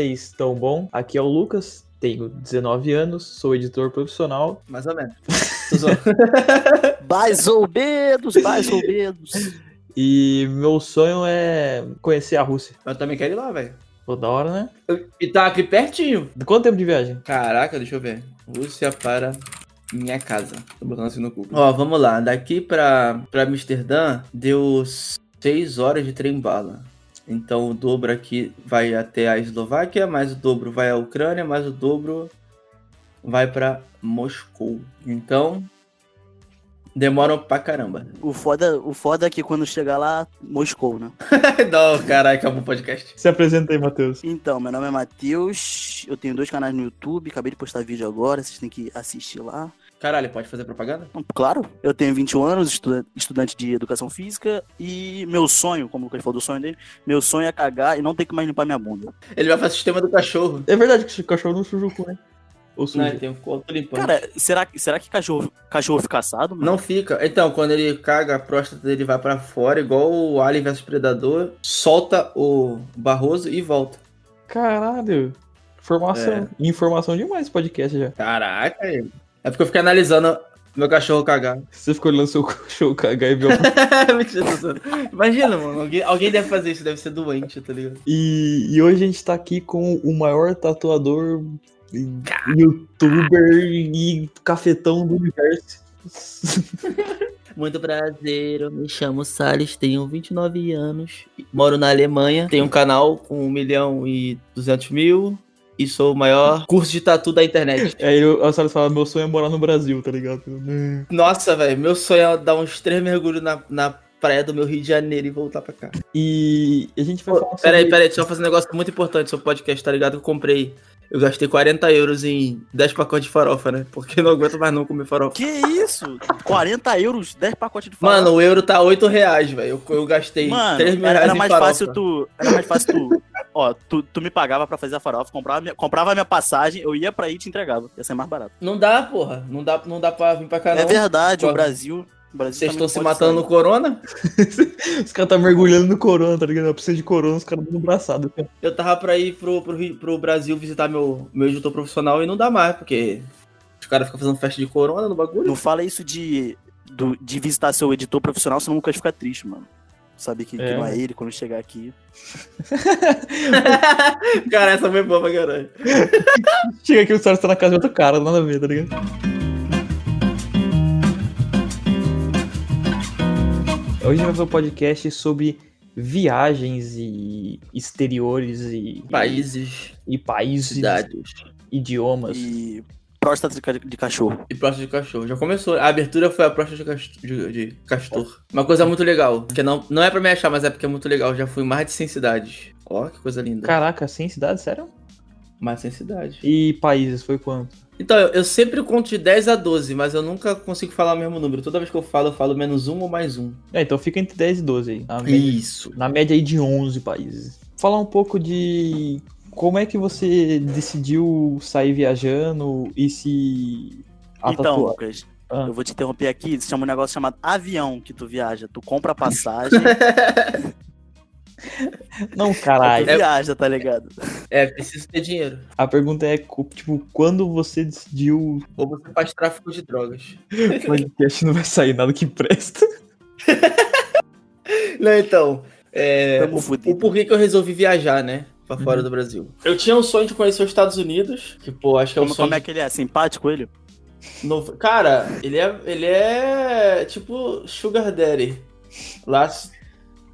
vocês estão bom? Aqui é o Lucas, tenho 19 anos, sou editor profissional. Mais ou menos. mais ou menos, mais ou menos. E meu sonho é conhecer a Rússia. Eu também quero ir lá, velho. Pô, da hora, né? E tá aqui pertinho. Quanto tempo de viagem? Caraca, deixa eu ver. Rússia para minha casa. Tô botando assim no Google. Ó, vamos lá. Daqui pra, pra Amsterdã deu 6 horas de trem bala. Então o dobro aqui vai até a Eslováquia, mais o dobro vai à Ucrânia, mais o dobro vai para Moscou. Então demoram pra caramba. O foda, o foda é que quando chegar lá, Moscou, né? Não, caralho, acabou o podcast. Se apresenta aí, Matheus. Então, meu nome é Matheus, eu tenho dois canais no YouTube, acabei de postar vídeo agora, vocês têm que assistir lá. Caralho, pode fazer propaganda? Claro. Eu tenho 21 anos, estudante de educação física, e meu sonho, como o Lucas falou do sonho dele, meu sonho é cagar e não ter que mais limpar minha bunda. Ele vai fazer o sistema do cachorro. É verdade que o cachorro não suja o cu, né? Ou suja? Não, tem um cu limpando. Cara, será, será que cachorro, cachorro fica assado? Mano? Não fica. Então, quando ele caga, a próstata dele vai para fora, igual o Alien vs Predador, solta o Barroso e volta. Caralho. Informação. É. Informação demais esse podcast já. Caraca, é porque eu fiquei analisando meu cachorro cagar. Você ficou olhando seu cachorro cagar e viu. Imagina, mano. Alguém, alguém deve fazer isso, deve ser doente, tá ligado? E, e hoje a gente tá aqui com o maior tatuador, youtuber e cafetão do universo. Muito prazer, eu me chamo Salles, tenho 29 anos, moro na Alemanha, tenho um canal com 1 milhão e 200 mil, e sou o maior curso de tatu da internet. Aí é, a senhora fala, meu sonho é morar no Brasil, tá ligado? Nossa, velho, meu sonho é dar uns três mergulhos na, na praia do meu Rio de Janeiro e voltar pra cá. E a gente vai falar sobre... Peraí, peraí, deixa eu fazer um negócio muito importante sobre o podcast, tá ligado? Eu comprei eu gastei 40 euros em 10 pacotes de farofa, né? Porque não aguento mais não comer farofa. Que isso? 40 euros, 10 pacotes de farofa? Mano, o euro tá 8 reais, velho. Eu, eu, gastei Mano, 3 mil era, reais era mais farofa. fácil tu. Era mais fácil tu. Ó, tu, tu me pagava pra fazer a farofa, comprava, minha, comprava a minha passagem, eu ia pra aí e te entregava. Ia ser mais barato. Não dá, porra. Não dá, não dá pra vir pra cá, é não. É verdade, porra. o Brasil. Vocês estão se matando sair. no corona? os caras tá mergulhando no corona, tá ligado? Eu preciso de corona, os caras dando braçado. Cara. Eu tava pra ir pro, pro, pro Brasil visitar meu, meu editor profissional e não dá mais, porque os caras ficam fazendo festa de corona no bagulho. Não fala isso de, do, de visitar seu editor profissional, senão nunca fica triste, mano. Sabe que, é. que não é ele quando chegar aqui. cara, essa foi boa pra caralho. Chega aqui, o senhor está na casa de outro cara, nada a ver, tá ligado? Hoje vai ver um podcast sobre viagens e exteriores e países e países, cidades, idiomas e próstata de cachorro. E próstata de cachorro. Já começou. A abertura foi a próstata de, de, castor. Uma coisa muito legal. Que não, não é pra me achar, mas é porque é muito legal. Já fui mais de 100 cidades. Ó, que coisa linda. Caraca, 100 cidades? Sério? Mais de 100 cidades. E países, foi quanto? Então, eu, eu, sempre conto de 10 a 12, mas eu nunca consigo falar o mesmo número. Toda vez que eu falo, eu falo menos um ou mais um. É, então fica entre 10 e 12 aí. Na média, Isso. Na média aí de 11 países. Falar um pouco de como é que você decidiu sair viajando e se. Então, Lucas, ah. eu vou te interromper aqui. Isso chama um negócio chamado avião que tu viaja. Tu compra a passagem. Não, caralho. É, viaja, tá ligado? É, preciso ter dinheiro. A pergunta é, tipo, quando você decidiu... Ou você faz tráfico de drogas. O podcast não vai sair nada que presta. não, então... É, o, o porquê que eu resolvi viajar, né? Pra fora uhum. do Brasil. Eu tinha um sonho de conhecer os Estados Unidos, que, pô, acho que é um como, sonho... Como é que ele é? Simpático, ele? No... Cara, ele é, ele é tipo Sugar Daddy. Lá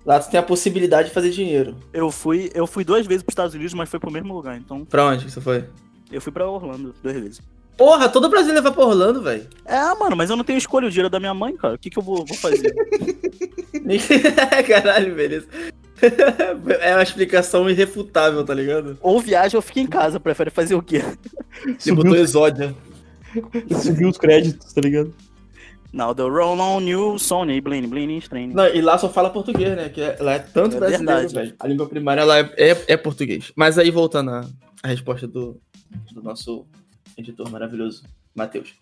Lá tu tem a possibilidade de fazer dinheiro. Eu fui, eu fui duas vezes pros Estados Unidos, mas foi pro mesmo lugar, então. Pra onde você foi? Eu fui pra Orlando duas vezes. Porra, todo brasileiro vai pra Orlando, velho. É, mano, mas eu não tenho escolha, o dinheiro é da minha mãe, cara. O que, que eu vou, vou fazer? Caralho, beleza. É uma explicação irrefutável, tá ligado? Ou viaja ou fica em casa, prefere fazer o quê? Você botou exódia. Subiu os créditos, tá ligado? Now the roll on new Sony, Bling, Bling, Strain. Não, e lá só fala português, né? Que é, lá é tanto é brasileiro, velho. A língua primária lá é, é, é, português. Mas aí, voltando à, à resposta do, do nosso editor maravilhoso, Matheus.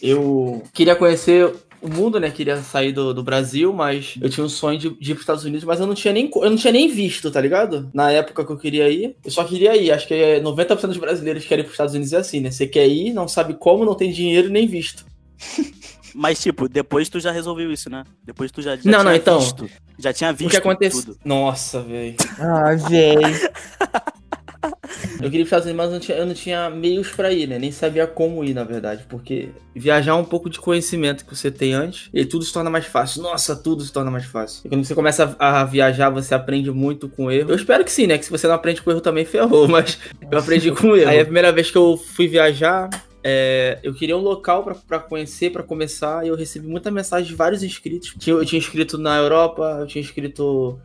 Eu queria conhecer o mundo, né? Queria sair do, do Brasil, mas eu tinha um sonho de, de ir pros Estados Unidos, mas eu não tinha nem eu não tinha nem visto, tá ligado? Na época que eu queria ir, eu só queria ir. Acho que 90% dos brasileiros que querem ir pros Estados Unidos é assim, né? Você quer ir, não sabe como, não tem dinheiro nem visto. Mas, tipo, depois tu já resolveu isso, né? Depois tu já, já não, não, então, visto. Já tinha visto o que aconteceu? Nossa, velho. Ah, velho. Eu queria ir Estados Unidos, mas eu não, tinha, eu não tinha meios pra ir, né? Nem sabia como ir, na verdade. Porque viajar é um pouco de conhecimento que você tem antes e tudo se torna mais fácil. Nossa, tudo se torna mais fácil. E quando você começa a, a viajar, você aprende muito com erro. Eu espero que sim, né? Que se você não aprende com erro também ferrou, mas eu aprendi com erro. Aí a primeira vez que eu fui viajar, é, eu queria um local para conhecer, para começar, e eu recebi muita mensagem de vários inscritos. Eu tinha inscrito na Europa, eu tinha inscrito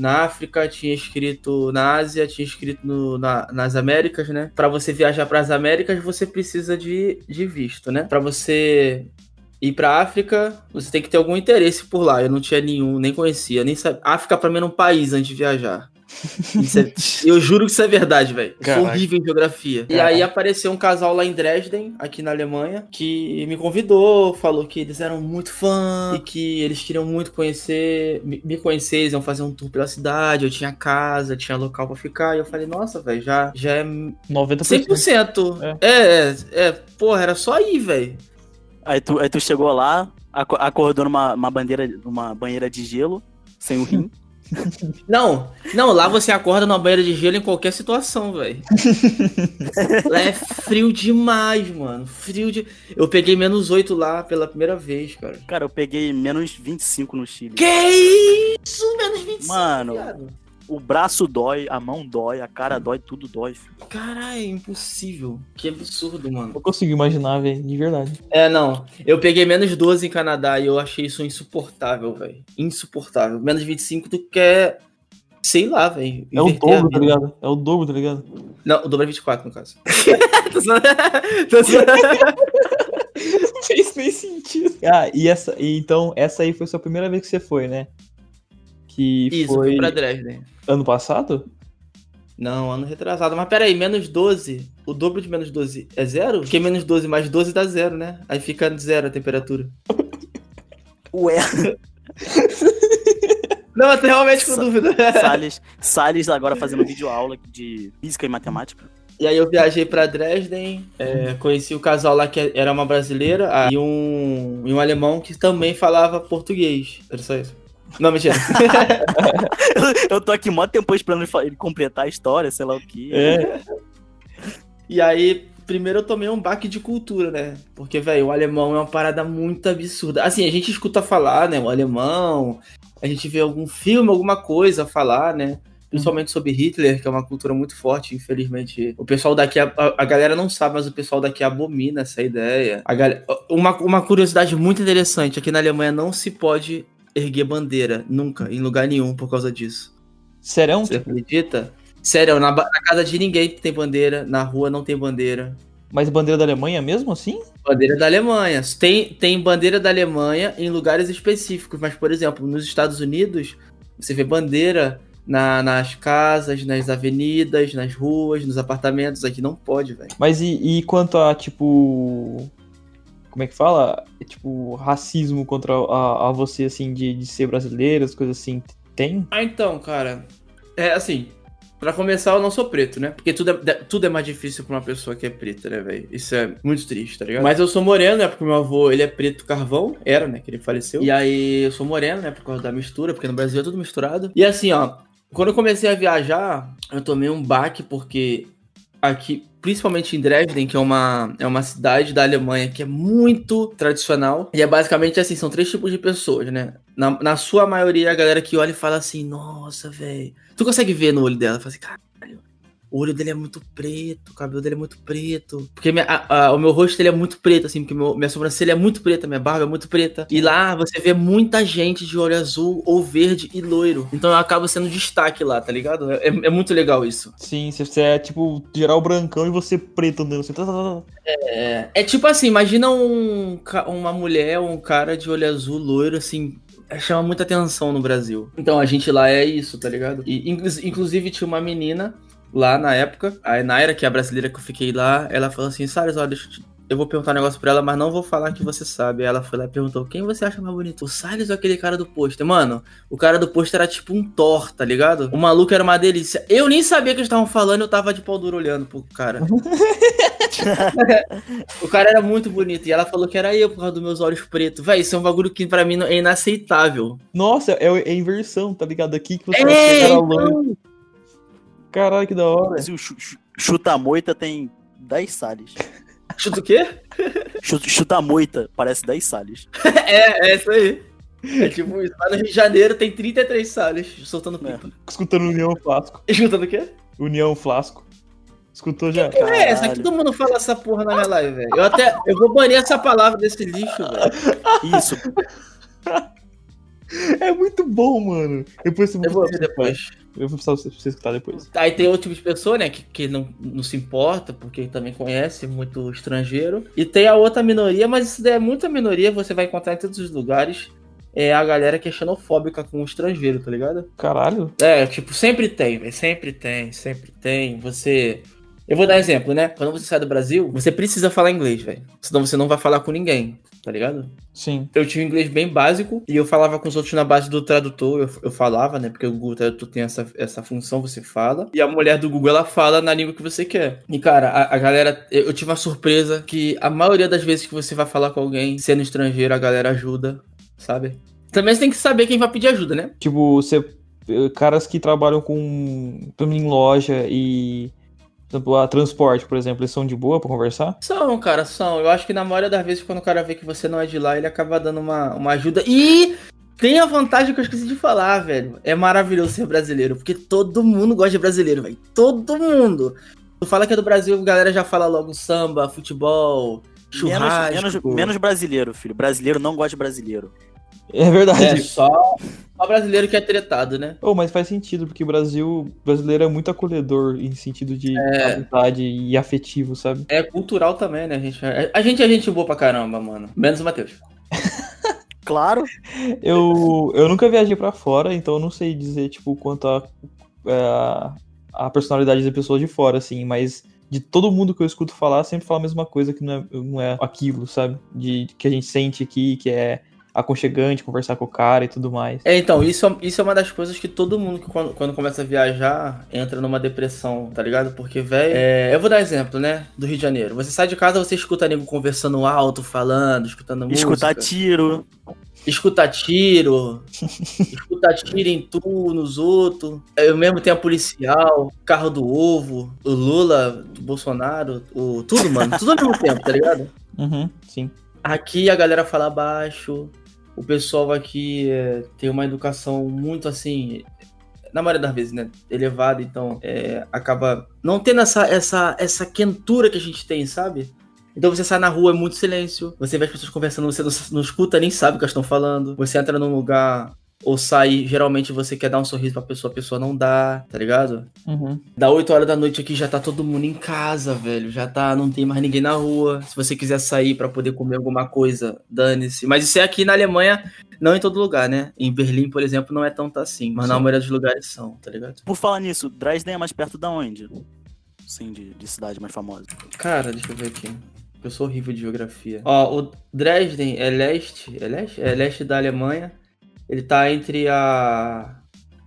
na África, tinha escrito na Ásia, tinha escrito no, na, nas Américas, né? Para você viajar para as Américas, você precisa de, de visto, né? Para você ir para África, você tem que ter algum interesse por lá. Eu não tinha nenhum, nem conhecia, nem sabia. África para mim era um país antes de viajar. É, eu juro que isso é verdade, velho. Sou horrível em geografia. Caraca. E aí apareceu um casal lá em Dresden, aqui na Alemanha, que me convidou, falou que eles eram muito fã e que eles queriam muito conhecer, me conhecer, eles iam fazer um tour pela cidade, eu tinha casa, tinha local para ficar. E eu falei, nossa, velho, já, já é 90%. 100%. É. é, é, é, porra, era só ir, velho. Aí tu, aí tu chegou lá, acordou numa uma bandeira, numa banheira de gelo, sem o rim. Não, não, lá você acorda numa banheira de gelo em qualquer situação, velho. lá é frio demais, mano. Frio de. Eu peguei menos 8 lá pela primeira vez, cara. Cara, eu peguei menos 25 no Chile. Que isso? Menos 25. Mano, o braço dói, a mão dói, a cara dói, tudo dói, filho. Caralho, é impossível. Que absurdo, mano. Não consigo imaginar, velho, de verdade. É, não. Eu peguei menos 12 em Canadá e eu achei isso insuportável, velho. Insuportável. Menos 25 tu quer. Sei lá, velho. É o dobro, tá ligado? É o dobro, tá ligado? Não, o dobro é 24, no caso. Fez, fez sentido. Ah, e essa. E então, essa aí foi a sua primeira vez que você foi, né? Que Isso, foi. pra Dresden. Ano passado? Não, ano retrasado. Mas peraí, menos 12. O dobro de menos 12 é zero? Porque menos 12 mais 12 dá zero, né? Aí fica zero a temperatura. Ué. Não, eu tô realmente com dúvida. Salles, Salles agora fazendo vídeo aula de física e matemática. E aí eu viajei para Dresden, é, conheci o casal lá que era uma brasileira e um, e um alemão que também falava português. Era só isso. Não, mentira. eu tô aqui mó tempo esperando ele completar a história, sei lá o que. É. E aí, primeiro eu tomei um baque de cultura, né? Porque, velho, o alemão é uma parada muito absurda. Assim, a gente escuta falar, né? O alemão, a gente vê algum filme, alguma coisa falar, né? Principalmente sobre Hitler, que é uma cultura muito forte, infelizmente. O pessoal daqui, a, a galera não sabe, mas o pessoal daqui abomina essa ideia. A galera, uma, uma curiosidade muito interessante: aqui na Alemanha não se pode erguer bandeira, nunca, em lugar nenhum, por causa disso. Serão? Você acredita? Sério, na, na, casa de ninguém tem bandeira, na rua não tem bandeira. Mas bandeira da Alemanha mesmo assim? Bandeira da Alemanha. Tem, tem bandeira da Alemanha em lugares específicos, mas, por exemplo, nos Estados Unidos, você vê bandeira na, nas casas, nas avenidas, nas ruas, nos apartamentos. Aqui não pode, velho. Mas e, e quanto a, tipo, como é que fala? É, tipo, racismo contra a, a você, assim, de, de ser brasileiro, as coisas assim, tem? Ah, então, cara. É assim, Pra começar, eu não sou preto, né? Porque tudo é, tudo é mais difícil pra uma pessoa que é preta, né, velho? Isso é muito triste, tá ligado? Mas eu sou moreno, né? Porque meu avô, ele é preto carvão. Era, né? Que ele faleceu. E aí, eu sou moreno, né? Por causa da mistura, porque no Brasil é tudo misturado. E assim, ó. Quando eu comecei a viajar, eu tomei um baque porque aqui, principalmente em Dresden, que é uma, é uma cidade da Alemanha que é muito tradicional. E é basicamente assim, são três tipos de pessoas, né? Na, na sua maioria, a galera que olha e fala assim, nossa, velho. Tu consegue ver no olho dela, fala assim, cara, o olho dele é muito preto, o cabelo dele é muito preto. Porque minha, a, a, o meu rosto ele é muito preto, assim, porque meu, minha sobrancelha é muito preta, minha barba é muito preta. E lá você vê muita gente de olho azul ou verde e loiro. Então eu acabo sendo destaque lá, tá ligado? É, é muito legal isso. Sim, você é tipo geral brancão e você preto andando assim. Tá, tá, tá. É, é tipo assim, imagina um, uma mulher ou um cara de olho azul loiro, assim, chama muita atenção no Brasil. Então a gente lá é isso, tá ligado? E inclusive tinha uma menina lá na época, a Naira, que é a brasileira que eu fiquei lá, ela falou assim, Salles, olha, deixa eu te eu vou perguntar um negócio pra ela, mas não vou falar que você sabe. Ela foi lá e perguntou: quem você acha mais bonito? O Salles ou aquele cara do pôster? Mano, o cara do pôster era tipo um Thor, tá ligado? O maluco era uma delícia. Eu nem sabia que eles estavam falando, eu tava de pau duro olhando pro cara. o cara era muito bonito. E ela falou que era eu por causa dos meus olhos pretos. Véi, isso é um bagulho que pra mim é inaceitável. Nossa, é, é inversão, tá ligado? Aqui que você É, era então. Caralho, que da hora. Mas o chu- chu- chuta-moita tem 10 sales. Chuta o quê? Chu- Chuta-moita parece 10 sales. É, é isso aí. É tipo isso. Lá no Rio de Janeiro tem 33 sales soltando pipa. Escutando União Flasco. Escutando o quê? União Flasco. Escutou já? Porra é essa? Caralho. Todo mundo fala essa porra na minha live, velho. Eu até. Eu vou banir essa palavra desse lixo, velho. Isso. É muito bom, mano. Depois você Eu vou ver depois. Eu vou precisar você escutar depois. Aí tem outro tipo de pessoa, né, que, que não, não se importa, porque também conhece muito estrangeiro. E tem a outra minoria, mas isso daí é muita minoria, você vai encontrar em todos os lugares. É a galera que é xenofóbica com o estrangeiro, tá ligado? Caralho. É, tipo, sempre tem, velho. Sempre tem, sempre tem. Você. Eu vou dar exemplo, né? Quando você sai do Brasil, você precisa falar inglês, velho. Senão você não vai falar com ninguém, tá ligado? Sim. Eu tinha um inglês bem básico e eu falava com os outros na base do tradutor. Eu, eu falava, né? Porque o Google Tradutor tem essa, essa função, você fala. E a mulher do Google, ela fala na língua que você quer. E, cara, a, a galera. Eu, eu tive uma surpresa que a maioria das vezes que você vai falar com alguém, sendo estrangeiro, a galera ajuda, sabe? Também você tem que saber quem vai pedir ajuda, né? Tipo, você. Caras que trabalham com. em loja e. Exemplo, a transporte, por exemplo, eles são de boa pra conversar? São, cara, são. Eu acho que na maioria das vezes, quando o cara vê que você não é de lá, ele acaba dando uma, uma ajuda. E tem a vantagem que eu esqueci de falar, velho. É maravilhoso ser brasileiro, porque todo mundo gosta de brasileiro, velho. Todo mundo. Tu fala que é do Brasil, a galera já fala logo samba, futebol, Menos, churrasco. menos, menos brasileiro, filho. Brasileiro não gosta de brasileiro. É verdade. É só, só brasileiro que é tretado, né? Oh, mas faz sentido, porque o Brasil o brasileiro é muito acolhedor em sentido de É. amizade e afetivo, sabe? É cultural também, né? A gente, a gente é gente boa pra caramba, mano. Menos o Matheus. Claro. Eu, eu nunca viajei pra fora, então eu não sei dizer, tipo, quanto a, é, a personalidade da pessoa de fora, assim, mas de todo mundo que eu escuto falar, sempre fala a mesma coisa, que não é, não é aquilo, sabe? De que a gente sente aqui, que é aconchegante, conversar com o cara e tudo mais. É, então, isso, é- isso é uma das coisas que todo mundo, que quando, quando começa a viajar, entra numa depressão, tá ligado? Porque, velho. é, eu vou dar exemplo, né? Do Rio de Janeiro. Você sai de casa, você escuta nego conversando alto, falando, escutando música. Escutar tiro. Escuta tiro. escuta tiro em tu, nos outros. Eu mesmo tenho a policial, carro do ovo, o Lula, o Bolsonaro, o, tudo, mano. Tudo ao mesmo tempo, tá ligado? Uhum, sim. Aqui a galera fala baixo, o pessoal aqui é, tem uma educação muito assim, na maioria das vezes, né, elevada, então é, acaba não tendo essa, essa, essa quentura que a gente tem, sabe? Então você sai na rua, é muito silêncio, você vê as pessoas conversando, você não, não escuta, nem sabe o que elas estão falando, você entra num lugar ou sai, geralmente você quer dar um sorriso pra pessoa, a pessoa não dá, tá ligado? Uhum. Da 8 horas da noite aqui já tá todo mundo em casa, velho. Já tá, não tem mais ninguém na rua. Se você quiser sair pra poder comer alguma coisa, dane-se. Mas isso é aqui na Alemanha, não em todo lugar, né? Em Berlim, por exemplo, não é tanto assim. Mas na Sim. maioria dos lugares são, tá ligado? Por falar nisso, Dresden é mais perto da onde? Sim, de, de cidade mais famosa. Cara, deixa eu ver aqui. Eu sou horrível de geografia. Ó, o Dresden é leste. É leste? É leste da Alemanha. Ele tá entre a.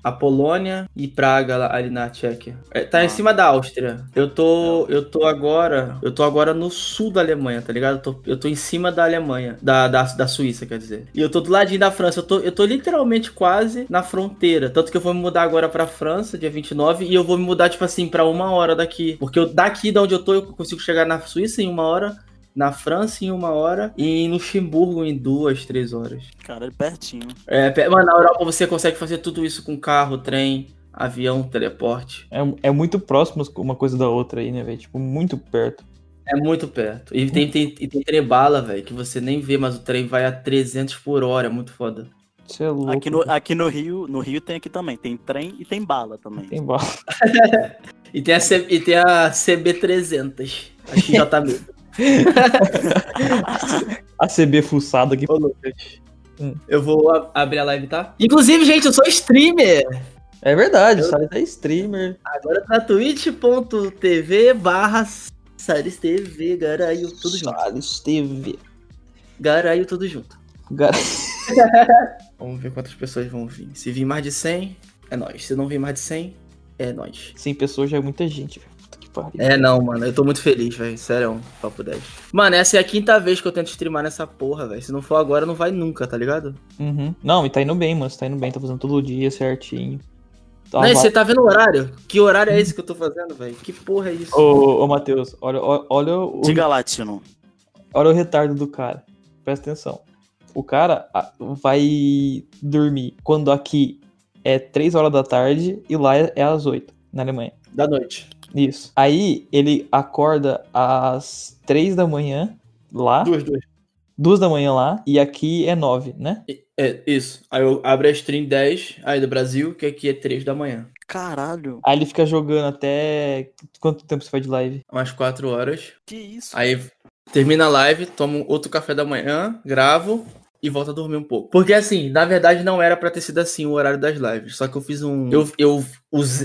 A Polônia e Praga ali na Tchequia. É, tá em Ah. cima da Áustria. Eu tô. Eu tô agora. Eu tô agora no sul da Alemanha, tá ligado? Eu tô, eu tô em cima da Alemanha. Da, da, da Suíça, quer dizer. E eu tô do ladinho da França. Eu tô, eu tô literalmente quase na fronteira. Tanto que eu vou me mudar agora pra França, dia 29. E eu vou me mudar, tipo assim, pra uma hora daqui. Porque eu, daqui de onde eu tô, eu consigo chegar na Suíça em uma hora. Na França em uma hora. E em Luxemburgo em duas, três horas. Caralho, pertinho. É, mano, na Europa você consegue fazer tudo isso com carro, trem, avião, teleporte. É, é muito próximo uma coisa da outra aí, né, velho? Tipo, muito perto. É muito perto. E tem, tem, e tem trem bala, velho, que você nem vê, mas o trem vai a 300 por hora. É muito foda. Você é louco. Aqui no, aqui no Rio, no Rio tem aqui também. Tem trem e tem bala também. Tem bala. E tem a, C- e tem a CB300. A XJ A CB fuçada aqui. Ô, Lucas. Hum. Eu vou a- abrir a live, tá? Inclusive, gente, eu sou streamer. É verdade, o Salles é streamer. Agora tá twitch.tv barra Salles TV, Garaio, tudo junto. Salles TV. Garaio, tudo junto. Gar... Vamos ver quantas pessoas vão vir. Se vir mais de 100, é nóis. Se não vir mais de 100, é nóis. 100 pessoas já é muita gente, velho. Pariu. É, não, mano. Eu tô muito feliz, velho. Sério, papo 10. Mano, essa é a quinta vez que eu tento streamar nessa porra, velho. Se não for agora, não vai nunca, tá ligado? Uhum. Não, e tá indo bem, mano. Você tá indo bem, tá fazendo todo dia certinho. Tá não, você tá vendo o horário? Que horário é esse que eu tô fazendo, velho? Que porra é isso? Ô, ô Matheus, olha, olha, olha o, Diga Latino. olha o retardo do cara. Presta atenção. O cara vai dormir quando aqui é 3 horas da tarde e lá é é às 8, na Alemanha. Da noite. Isso. Aí ele acorda às 3 da manhã lá, Duas, duas. 2 da manhã lá, e aqui é 9, né? É, isso. Aí eu abro a stream 10, aí do Brasil, que aqui é 3 da manhã. Caralho. Aí ele fica jogando até. Quanto tempo você faz de live? Umas 4 horas. Que isso? Aí termina a live, tomo outro café da manhã, gravo e volto a dormir um pouco. Porque assim, na verdade não era pra ter sido assim o horário das lives. Só que eu fiz um. Eu, eu,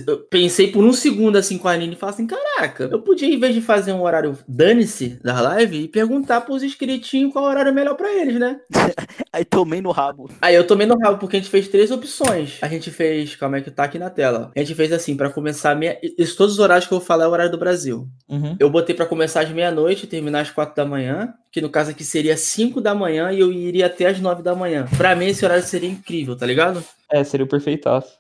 eu pensei por um segundo assim com a Aline e falei assim: caraca, eu podia, em vez de fazer um horário dane-se da live, e perguntar pros inscritinhos qual horário é melhor pra eles, né? Aí tomei no rabo. Aí eu tomei no rabo porque a gente fez três opções. A gente fez, calma aí que tá aqui na tela. A gente fez assim, pra começar meia... Isso, todos os horários que eu vou falar é o horário do Brasil. Uhum. Eu botei pra começar às meia-noite e terminar às quatro da manhã, que no caso aqui seria 5 da manhã e eu iria até às 9 da manhã. Pra mim esse horário seria incrível, tá ligado? É, seria o perfeitaço.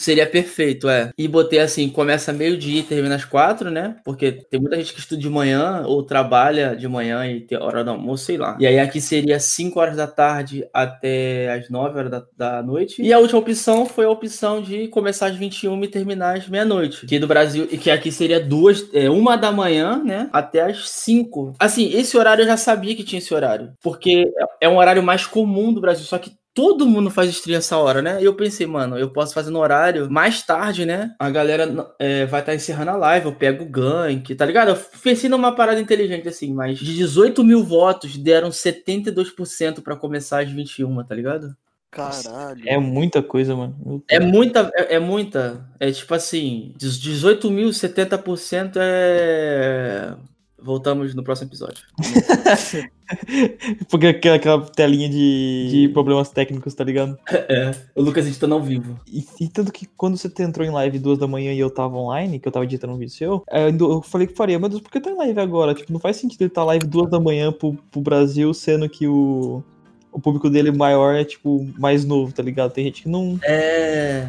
Seria perfeito, é. E botei assim, começa meio-dia e termina às quatro, né? Porque tem muita gente que estuda de manhã ou trabalha de manhã e tem hora do almoço, sei lá. E aí aqui seria 5 horas da tarde até às 9 horas da, da noite. E a última opção foi a opção de começar às 21 e terminar às meia-noite. Que do Brasil, e que aqui seria duas, é, uma da manhã, né? Até às 5. Assim, esse horário eu já sabia que tinha esse horário. Porque é um horário mais comum do Brasil, só que todo mundo faz stream essa hora, né? E eu pensei, mano, eu posso fazer no horário mais tarde, né? A galera é, vai estar encerrando a live, eu pego o gank, tá ligado? Eu pensei numa parada inteligente assim, mas de 18 mil votos deram 72% pra começar às 21, tá ligado? Caralho. É muita coisa, mano. É muita, é, é muita. É tipo assim, dos 18 mil, 70% é. Voltamos no próximo episódio. Porque aquela, aquela telinha de, de problemas técnicos, tá ligado? É, o Lucas editando ao vivo. E, e tanto que quando você entrou em live duas da manhã e eu tava online, que eu tava editando um vídeo seu, é, eu falei que faria, meu Deus, por que tá em live agora? Tipo, não faz sentido ele tá live duas da manhã pro, pro Brasil, sendo que o, o público dele maior é, tipo, mais novo, tá ligado? Tem gente que não. É.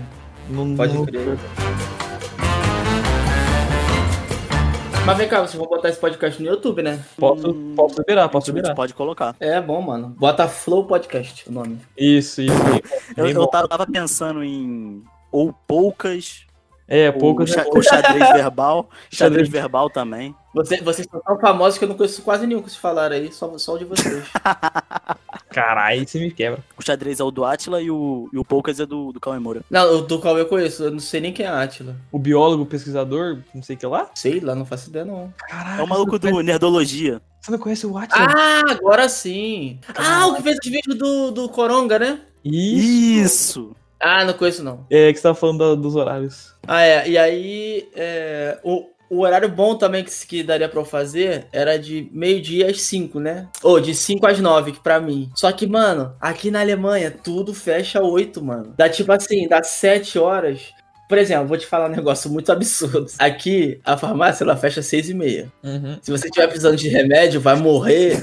não Pode não- crer. Mas vem cá, vocês vão botar esse podcast no YouTube, né? Posso, Hum, posso liberar, posso liberar. pode colocar. É bom, mano. Bota Flow Podcast o nome. Isso, isso. Eu, eu tava, pensando em ou poucas, É, ou poucas. o, xa- o xadrez verbal, xadrez verbal também. Você, vocês são tão famosos que eu não conheço quase nenhum que vocês falaram aí, só, só o de vocês. Caralho, você me quebra. O xadrez é o do Atila e o, e o poucas é do, do Cauê Moura. não, o do qual eu conheço, eu não sei nem quem é Atila. O biólogo, o pesquisador, não sei o que lá. Sei lá, não faço ideia não. Caralho. É o maluco do Nerdologia. Você não conhece o Atila? Ah, agora sim. Ah, o que fez os vídeos do, do Coronga, né? Isso. Isso! Ah, não conheço não. É que você tava falando da- dos horários. Ah, é. E aí, é, o, o horário bom também que, que daria pra eu fazer era de meio-dia às 5, né? Ou de 5 às 9, que pra mim. Só que, mano, aqui na Alemanha, tudo fecha 8, mano. Dá tipo assim, dá 7 horas. Por exemplo, vou te falar um negócio muito absurdo. Aqui, a farmácia, ela fecha às 6 e meia. Uhum. Se você estiver precisando de remédio, vai morrer.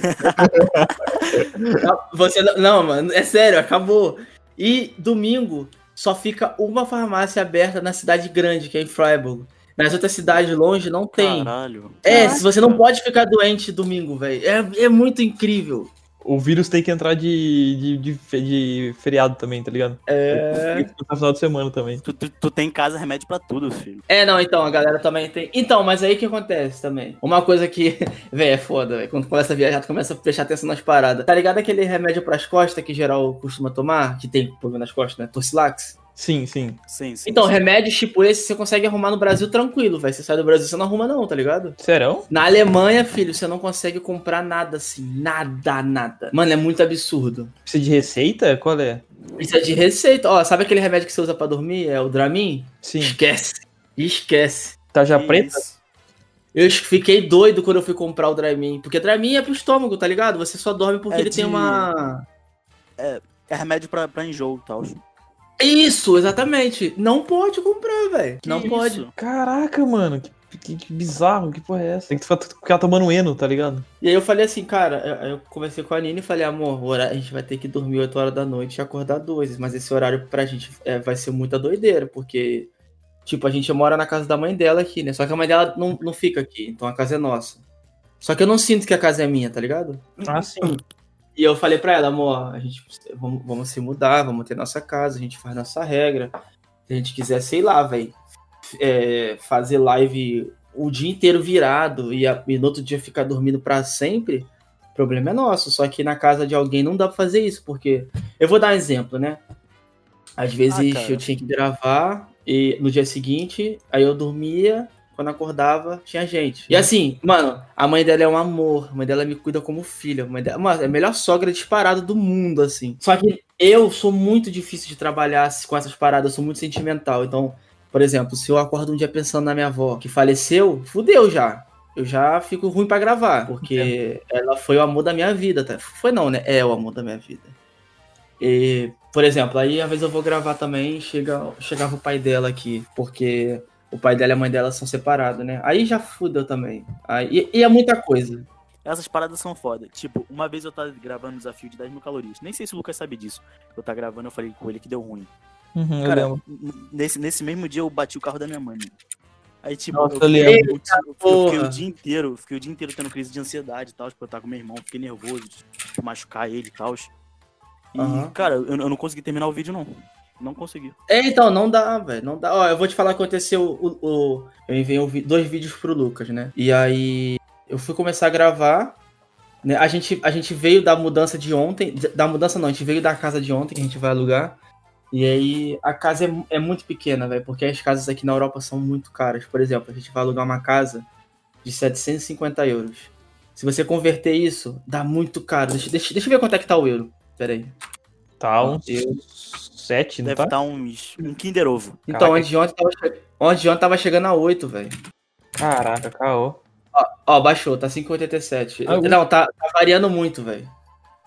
você não, não, mano, é sério, acabou. E domingo só fica uma farmácia aberta na cidade grande, que é em Freiburg. Nas outras cidades longe não tem. Caralho. É, se você não pode ficar doente domingo, velho. É, é muito incrível. O vírus tem que entrar de, de, de, de feriado também, tá ligado? É... Tem que ficar no final de semana também. Tu, tu, tu tem em casa remédio pra tudo, filho. é, não, então, a galera também tem. Então, mas aí o que acontece também? Uma coisa que, velho, é foda, velho. Quando começa a viajar, tu começa a prestar atenção nas paradas. Tá ligado aquele remédio pras costas que geral costuma tomar? Que tem problema nas costas, né? Torcilax? Sim, sim. Sim, sim. Então, sim. remédios tipo esse você consegue arrumar no Brasil tranquilo, velho. Você sai do Brasil, você não arruma, não, tá ligado? Serão? Na Alemanha, filho, você não consegue comprar nada assim. Nada, nada. Mano, é muito absurdo. Precisa de receita? Qual é? Isso é de receita. Ó, sabe aquele remédio que você usa pra dormir? É o Dramin? Sim. Esquece. Esquece. Tá já preta? isso? Eu fiquei doido quando eu fui comprar o Dramin. Porque Dramin é pro estômago, tá ligado? Você só dorme porque É ele de- tem uma. É remédio pra, pra enjoo e tal. Isso, exatamente. Não pode comprar, velho. Não Que pode. isso? Caraca, mano, que, que- que bizarro, que porra é essa? Tem que ficar, ficar tomando eno, tá ligado? E aí eu falei assim, cara, eu, eu conversei com a Nina e falei, amor, horário- a gente vai ter que dormir 8 horas da noite e acordar 2. Mas esse horário pra gente é, vai ser muita doideira, porque, tipo, a gente mora na casa da mãe dela aqui, né? Só que a mãe dela não, não fica aqui, então a casa é nossa. Só que eu não sinto que a casa é minha, tá ligado? Ah, sim. E eu falei pra ela, amor, a gente vamos, vamos se mudar, vamos ter nossa casa, a gente faz nossa regra. Se a gente quiser, sei lá, velho, fazer live o dia inteiro virado e, a- e no outro dia ficar dormindo pra sempre, o problema é nosso. Só que na casa de alguém não dá pra fazer isso, porque. Eu vou dar um exemplo, né? Às vezes cara. eu tinha que gravar e no dia seguinte, aí eu dormia, quando acordava, tinha gente. E assim, mano, a mãe dela é um amor, a mãe dela me cuida como filha. A mãe dela, mano, é a melhor sogra disparada do mundo, assim. Só que eu sou muito difícil de trabalhar com essas paradas, eu sou muito sentimental. Então, por exemplo, se eu acordo um dia pensando na minha avó que faleceu, fudeu já. Eu já fico ruim pra gravar, porque ela foi o amor da minha vida, tá? Foi não, né? É o amor da minha vida. E, por exemplo, aí às vezes eu vou gravar também, chega, chegava o pai dela aqui, porque o pai dela e a mãe dela são separados, né? Aí já fudeu também. Aí, e, e é muita coisa. Essas paradas são foda. Tipo, uma vez eu tava gravando um desafio de 10 mil calorias. Nem sei se o Lucas sabe disso. Eu tava gravando, eu falei com ele que deu ruim. Uhum, Cara, nesse, nesse mesmo dia eu bati o carro da minha mãe. mano. Aí, tipo, Nossa, eu, eu eu- eu- eu fiquei o dia inteiro, eu fiquei o dia inteiro tendo crise de ansiedade e tal, porque eu tava com meu irmão, fiquei nervoso de, machucar ele e tal. E, Aham. cara, eu, eu não consegui terminar o vídeo, não. Não consegui. É, então, não dá, velho. Não dá. Ó, eu vou te falar o que aconteceu. O, o- eu enviei um dois vídeos pro Lucas, né? E aí eu fui começar a gravar. Né? A, gente, a gente veio da mudança de ontem. Da mudança não, a gente veio da casa de ontem que a gente vai alugar. E aí a casa é, é muito pequena, velho. Porque as casas aqui na Europa são muito caras. Por exemplo, a gente vai alugar uma casa de 750 euros. Se você converter isso, dá muito caro. Deixa, deixa, deixa eu ver quanto é que tá o euro. Pera aí. Tá uns Eu- sete, não Deve tá? estar uns. um Kinder Ovo. Então, onde de ontem tava, che- onde de ontem tava chegando a 8, velho. Caraca, caô. Ó, baixou, tá 5,87. Ah, Não, tá, tá variando muito, velho.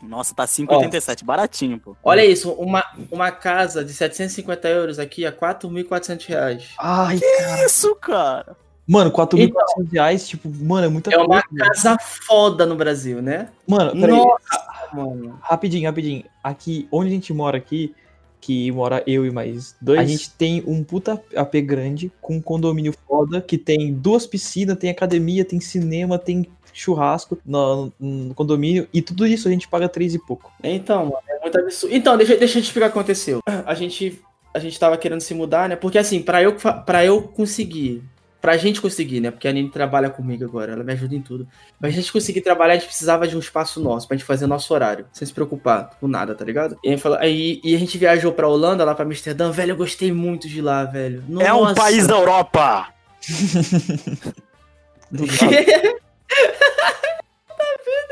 Nossa, tá 5,87. Baratinho, pô. Olha isso, uma, uma casa de 750 euros aqui a 4.400 reais. Ai, Que isso, cara? mano, 4.400 reais, tipo, mano, é muita É uma coisa. velho. casa foda no Brasil, né? Mano, peraí, Nossa, mano. rapidinho, rapidinho. Aqui, onde a gente mora aqui, que mora eu e mais dois, a gente tem um puta AP grande, com um condomínio foda, que tem duas piscinas, tem academia, tem cinema, tem churrasco no, no condomínio, e tudo isso a gente paga três e pouco. Então, mano, é muito absurdo. Então, deixa, deixa eu te explicar o que aconteceu. A gente, a gente tava querendo se mudar, né? Porque assim, pra eu, pra eu conseguir, pra gente conseguir, né? Porque a Nini trabalha comigo agora, ela me ajuda em tudo. Pra gente conseguir trabalhar, a gente precisava de um espaço nosso, pra gente fazer nosso horário, sem se preocupar com nada, tá ligado? E, a gente falou- aí, e a gente viajou pra Holanda, lá pra Amsterdã, velho, eu gostei muito de lá, velho. É um Nossa. país da Europa!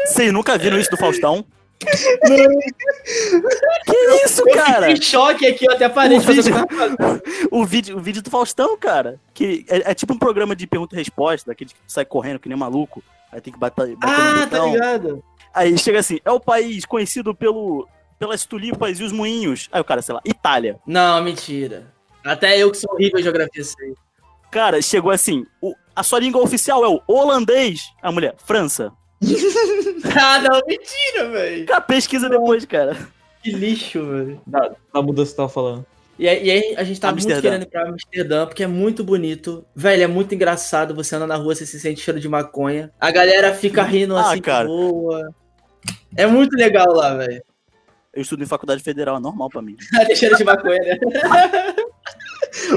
Vocês nunca viram isso do Faustão? Que isso, Eu cara? em choque aqui, eu até parei O de fazer vídeo- eu. O vídeo, o vídeo do Faustão, cara. Que é, é tipo um programa de pergunta e resposta, daquele que sai correndo que nem maluco. Aí tem que bater, bater Ah, tá ligado? Aí chega assim, é o país conhecido pelo, pelas tulipas e os moinhos. Aí o cara, sei lá, Itália. Não, mentira. Até eu que sou horrível em geografia sei. Cara, chegou assim, o- a sua língua oficial é o holandês. A mulher, França. Ah, não, mentira, velho. Cara, pesquisa depois, cara. Que lixo, velho. Da, da mudança que você tava falando. E aí, e aí a gente tá muito Amsterdã. querendo ir pra Amsterdã, porque é muito bonito. Velho, é muito engraçado. Você anda na rua, você se sente cheiro de maconha. A galera fica rindo Ah, assim, cara. boa. É muito legal lá, velho. Eu estudo em faculdade federal, é normal pra mim. Tem cheiro de maconha, né?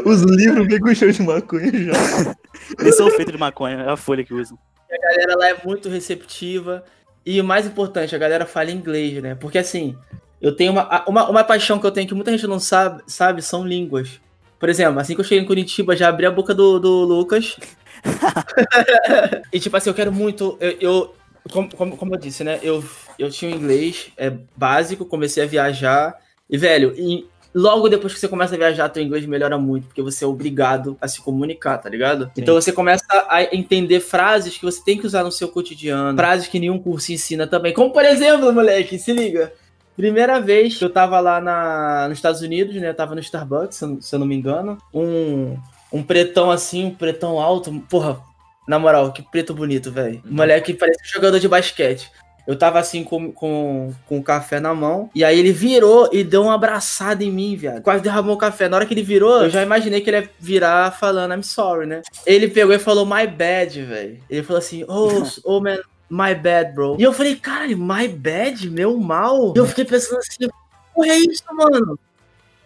Os livros vêm com cheiro de maconha já. Eles são feitos de maconha, é a folha que usam. A galera lá é muito receptiva. E o mais importante, a galera fala inglês, né? Porque assim, eu tenho uma, uma, uma paixão que eu tenho que muita gente não sabe, sabe, são línguas. Por exemplo, assim que eu cheguei em Curitiba, já abri a boca do, do Lucas. e tipo assim, eu quero muito. Eu, eu- como, como, como eu disse, né? Eu, eu tinha um inglês é, básico, comecei a viajar. E, velho, em logo depois que você começa a viajar, teu inglês melhora muito, porque você é obrigado a se comunicar, tá ligado? Sim. Então você começa a entender frases que você tem que usar no seu cotidiano, frases que nenhum curso ensina também. Como por exemplo, moleque, se liga. Primeira vez que eu tava lá na, nos Estados Unidos, né? Eu tava no Starbucks, se eu, se eu não me engano. Um, um pretão assim, um pretão alto. Porra, na moral, que preto bonito, velho. Uhum. Moleque parece um jogador de basquete. Eu tava assim com, com, com o café na mão. E aí ele virou e deu uma abraçada em mim, viado. Quase derramou o café. Na hora que ele virou, eu já imaginei que ele ia virar falando I'm sorry, né? Ele pegou e falou my bad, velho. Ele falou assim, oh, oh man, my bad, bro. E eu falei, cara, my bad, meu mal. E eu fiquei pensando assim, porra é isso, mano?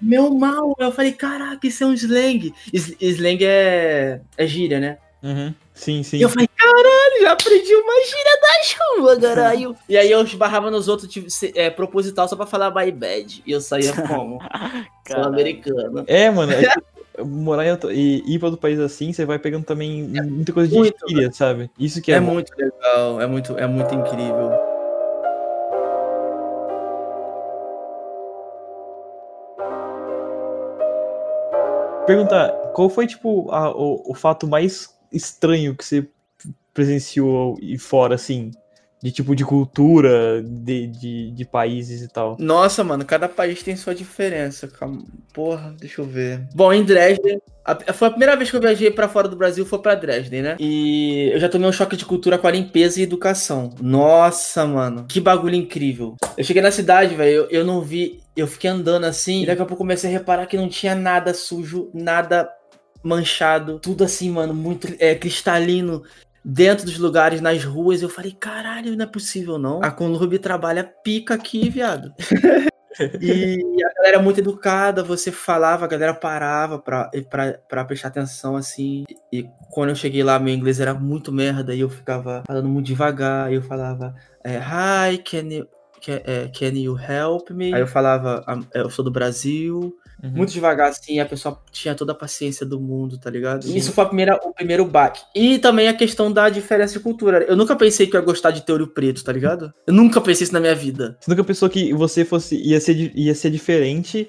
Meu mal. Eu falei, caraca, isso é um slang. Slang é, é gíria, né? Uhum. Sim, sim. E eu falei, caralho, já aprendi uma gíria da chuva, caralho. e aí eu esbarrava nos outros tipo, é, proposital só pra falar my bad. E eu saía como? Sou americano. É, mano. É morar e ir para outro país assim, você vai pegando também é muita coisa de muito, gíria, sabe? Isso que é, é muito legal, é muito, é muito incrível. Perguntar, qual foi, tipo, a, o, o fato mais estranho que você presenciou e fora, assim? De tipo de cultura, de, de, de, países e tal. Nossa, mano, cada país tem sua diferença. Porra, deixa eu ver. Bom, em Dresden, a, foi a primeira vez que eu viajei para fora do Brasil, foi para Dresden, né? E eu já tomei um choque de cultura com a limpeza e educação. Nossa, mano, que bagulho incrível. Eu cheguei na cidade, velho, eu, eu não vi, eu fiquei andando assim, e daqui a pouco comecei a reparar que não tinha nada sujo, nada manchado, tudo assim, mano, muito é, cristalino dentro dos lugares, nas ruas. Eu falei, caralho, não é possível não. A Conlurb trabalha pica aqui, viado. e a galera muito educada, você falava, a galera parava pra, pra, pra prestar atenção, assim. E quando eu cheguei lá, meu inglês era muito merda, e eu ficava falando muito devagar, e eu falava, é, hi, can you, can, é, can you help me? Aí eu falava, eu sou do Brasil, Uhum. Muito devagar, assim, a pessoa tinha toda a paciência do mundo, tá ligado? Sim. Isso foi a primeira, o primeiro baque. E também a questão da diferença de cultura. Eu nunca pensei que eu ia gostar de teorio preto, tá ligado? Eu nunca pensei isso na minha vida. Você nunca pensou que você fosse ia ser, ia ser diferente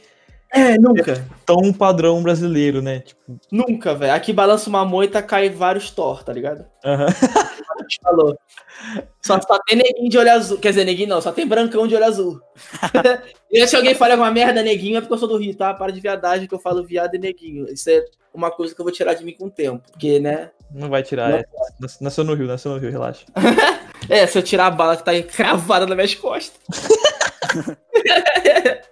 é, nunca. Tão padrão brasileiro, né? Tipo... Nunca, velho. Aqui balança uma moita, cai vários Thor, tá ligado? Aham. Uhum. falou. Só, só tem neguinho de olho azul. Quer dizer, neguinho não, só tem brancão de olho azul. e se alguém fala alguma merda, neguinho, é porque eu sou do Rio, tá? Para de viadagem que eu falo viado e neguinho. Isso é uma coisa que eu vou tirar de mim com o tempo. Porque, né? Não vai tirar, não é. Nasceu no Rio, nasceu no Rio, relaxa. é, se eu tirar a bala que tá cravada nas minhas costas.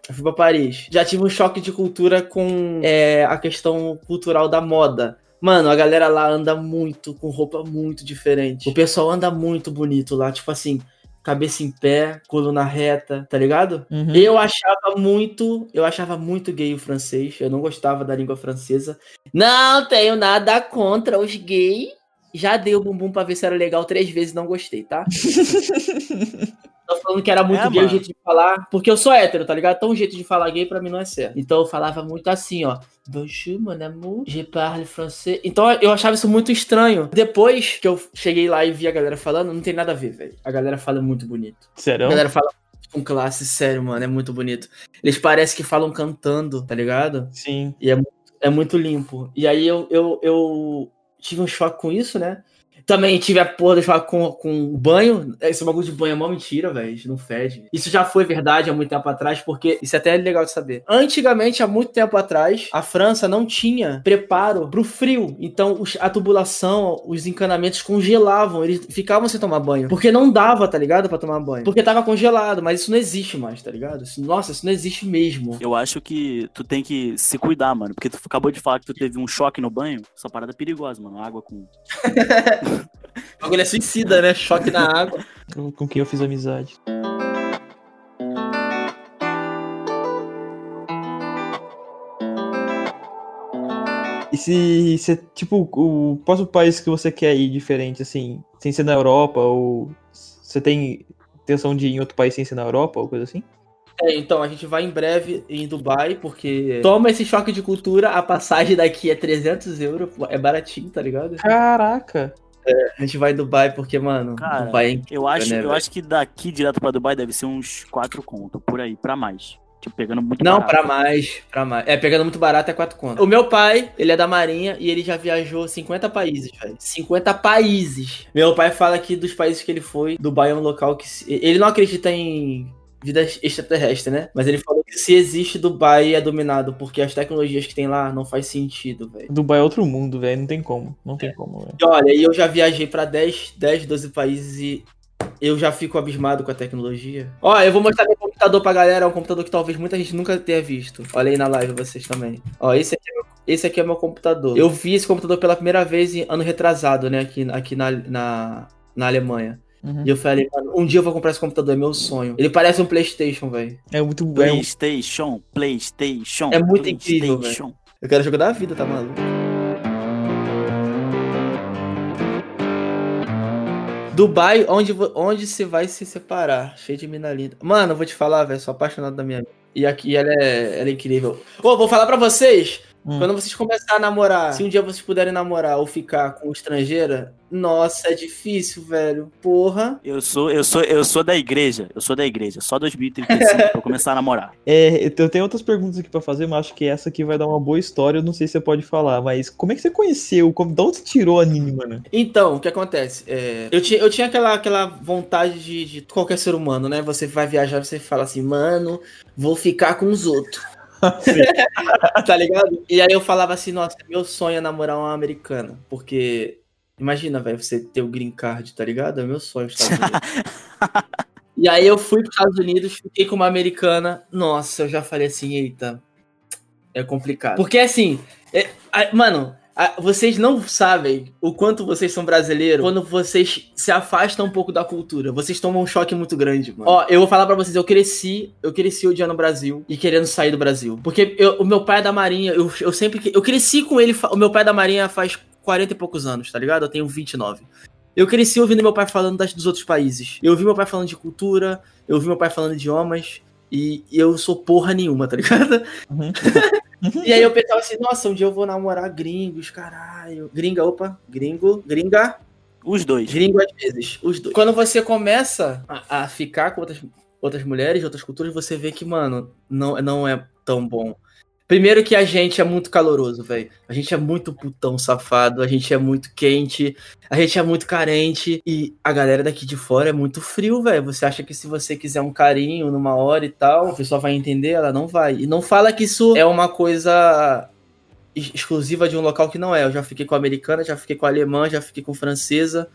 Eu fui pra Paris. Já tive um choque de cultura com é, a questão cultural da moda. Mano, a galera lá anda muito, com roupa muito diferente. O pessoal anda muito bonito lá, tipo assim, cabeça em pé, coluna reta, tá ligado? Uhum. Eu achava muito, eu achava muito gay o francês, eu não gostava da língua francesa. Não tenho nada contra os gays. Já dei o bumbum pra ver se era legal três vezes, não gostei, tá? Tô falando que era muito é, gay mano. o jeito de falar, porque eu sou hétero, tá ligado? Então o jeito de falar gay pra mim não é certo. Então eu falava muito assim, ó. Bonjour, mon amour, je parle français. Então eu achava isso muito estranho. Depois que eu cheguei lá e vi a galera falando, não tem nada a ver, velho. A galera fala muito bonito. Sério? A galera fala com classe, sério, mano, é muito bonito. Eles parecem que falam cantando, tá ligado? Sim. E é, é muito limpo. E aí eu, eu, eu tive um choque com isso, né? Também tive a porra de falar com, com banho. Esse bagulho de banho é uma mentira, velho. Não fede. Isso já foi verdade há muito tempo atrás, porque isso é até é legal de saber. Antigamente, há muito tempo atrás, a França não tinha preparo pro frio. Então, a tubulação, os encanamentos congelavam. Eles ficavam sem tomar banho. Porque não dava, tá ligado? para tomar banho. Porque tava congelado, mas isso não existe mais, tá ligado? Isso, nossa, isso não existe mesmo. Eu acho que tu tem que se cuidar, mano. Porque tu acabou de falar que tu teve um choque no banho. Essa parada é perigosa, mano. Água com. O bagulho é suicida, né? Choque na água. Com quem eu fiz amizade. E se, se tipo, o próximo país que você quer ir diferente, assim, sem ser na Europa, ou você tem intenção de ir em outro país sem ser na Europa, ou coisa assim? É, então, a gente vai em breve em Dubai, porque toma esse choque de cultura, a passagem daqui é 300 euros, é baratinho, tá ligado? Caraca! É, a gente vai em Dubai porque, mano, Cara, Dubai é incrível, eu acho, né, eu acho que daqui direto pra Dubai deve ser uns 4 conto, por aí, pra mais. Tipo, pegando muito Não, barato. pra mais, pra mais. É, pegando muito barato é 4 contas. O meu pai, ele é da Marinha e ele já viajou 50 países, velho. 50 países. Meu pai fala que dos países que ele foi, Dubai é um local que. se- Ele não acredita em vida extraterrestre, né? Mas ele falou que se existe Dubai é dominado, porque as tecnologias que tem lá não faz sentido, velho. Dubai é outro mundo, velho. Não tem como. Não tem como, velho. E olha, eu já viajei pra 10, 10, 12 países e eu já fico abismado com a tecnologia. Ó, eu vou mostrar meu computador pra galera, é um computador que talvez muita gente nunca tenha visto. Olha aí na live vocês também. Ó, esse aqui é meu, esse aqui é meu computador. Eu vi esse computador pela primeira vez em ano retrasado, né, aqui, aqui na, na, na Alemanha. Uhum. E eu falei, mano, um dia eu vou comprar esse computador, é meu sonho. Ele parece um PlayStation, velho. É muito. Um- PlayStation, PlayStation. É muito incrível, PlayStation. Eu quero jogo da vida, tá maluco? Dubai, onde, onde você vai se separar? Cheio de mina linda. Mano, eu vou te falar, velho, sou apaixonado da minha amiga. E aqui ela é, ela é incrível. Ô, vou falar pra vocês. Hum. Quando vocês começarem a namorar, se um dia vocês puderem namorar ou ficar com estrangeira, nossa, é difícil, velho. Porra. Eu sou, eu sou, eu sou da igreja. Eu sou da igreja. Só 2035 pra eu começar a namorar. É, eu tenho outras perguntas aqui pra fazer, mas acho que essa aqui vai dar uma boa história. Eu não sei se você pode falar, mas como é que você conheceu? Como, de onde você tirou a anime, mano? Então, o que acontece? É, eu, tinha, eu tinha aquela, aquela vontade de, de qualquer ser humano, né? Você vai viajar, você fala assim, mano, vou ficar com os outros. tá ligado? E aí eu falava assim, nossa, meu sonho é namorar uma americana. Porque, imagina, velho, você ter o green card, tá ligado? É meu sonho. E aí eu fui para os Estados Unidos, fiquei com uma americana. Nossa, eu já falei assim, eita, é complicado. Porque assim, é- a- mano, vocês não sabem o quanto vocês são brasileiros quando vocês se afastam um pouco da cultura. Vocês tomam um choque muito grande, mano. Ó, eu vou falar pra vocês, eu cresci, eu cresci odiando o Brasil e querendo sair do Brasil. Porque eu- o meu pai é da Marinha, eu, eu sempre. Eu cresci com ele, o meu pai é da Marinha faz 40 e poucos anos, tá ligado? Eu tenho 29. Eu cresci ouvindo meu pai falando das, dos outros países. Eu ouvi meu pai falando de cultura, eu ouvi meu pai falando de idiomas. E eu sou porra nenhuma, tá ligado? Uhum. E aí eu pensava assim, nossa, um dia eu vou namorar gringos, caralho. Gringa, opa, gringo, gringa, Os dois. gringo às vezes, os dois. Quando você começa a, a ficar com outras, outras mulheres, outras culturas, você vê que, mano, não, não é tão bom. Primeiro que a gente é muito caloroso, velho. A gente é muito putão safado, a gente é muito quente, a gente é muito carente. E a galera daqui de fora é muito frio, velho. Você acha que se você quiser um carinho numa hora e tal, a pessoa vai entender? Ela não vai. E não fala que isso é uma coisa ex- exclusiva de um local que não é. Eu já fiquei com a americana, já fiquei com a alemã, já fiquei com francesa,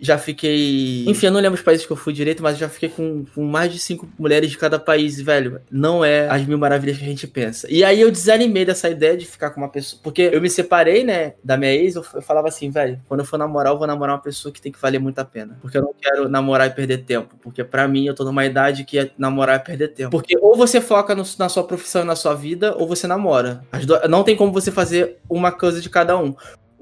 já fiquei. Enfim, eu não lembro os países que eu fui direito, mas já fiquei com, com mais de cinco mulheres de cada país, velho. Não é as mil maravilhas que a gente pensa. E aí eu desanimei dessa ideia de ficar com uma pessoa. Porque eu me separei, né, da minha ex, eu, falava assim, velho, quando eu for namorar, eu vou namorar uma pessoa que tem que valer muito a pena. Porque eu não quero namorar e perder tempo. Porque pra mim, eu tô numa idade que é namorar é perder tempo. Porque ou você foca no- na sua profissão e na sua vida, ou você namora. Do- Não tem como você fazer uma coisa de cada um.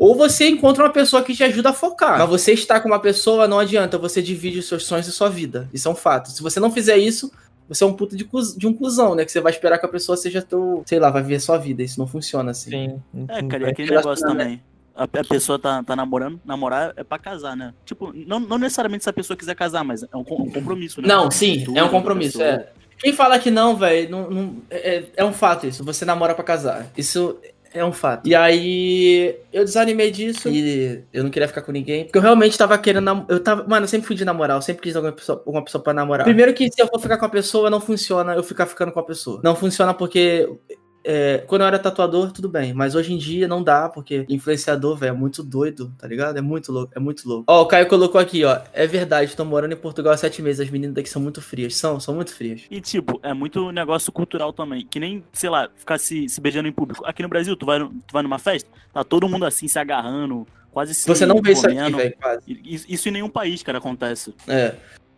Ou você encontra uma pessoa que te ajuda a focar. Mas você estar com uma pessoa não adianta, você divide os seus sonhos e sua vida. Isso é um fato. Se você não fizer isso, você é um puto de, cuz- de um cuzão, né? Que você vai esperar que a pessoa seja teu. Sei lá, vai viver sua vida. Isso não funciona assim. Sim. É, cara, e Não aquele negócio também. A, a pessoa tá, tá namorando, namorar é pra casar, né? Tipo, não, não necessariamente se a pessoa quiser casar, mas é um, um compromisso, né? Não, sim, é um compromisso. É. Quem fala que não, velho, não, não- é, é um fato isso. Você namora pra casar. Isso é um fato. E aí eu desanimei disso e eu não queria ficar com ninguém. Porque eu realmente tava querendo. nam- Eu tava. Mano, eu sempre fui de namorar, eu sempre quis alguma pessoa, alguma pessoa pra namorar. Primeiro que se eu for ficar com a pessoa, não funciona eu ficar ficando com a pessoa. Não funciona porque. É, quando eu era tatuador, tudo bem. Mas hoje em dia não dá, porque influenciador, velho, é muito doido, tá ligado? É muito louco, é muito louco. Ó, o Caio colocou aqui, ó. É verdade, tô morando em Portugal há sete meses. As meninas daqui são muito frias. São, são muito frias. E, tipo, é muito negócio cultural também. Que nem, sei lá, ficar se, se beijando em público. Aqui no Brasil, tu vai, tu vai numa festa, tá todo mundo assim, se agarrando, quase se Você não vê isso aqui, velho, quase. Isso, isso em nenhum país, cara, acontece. É.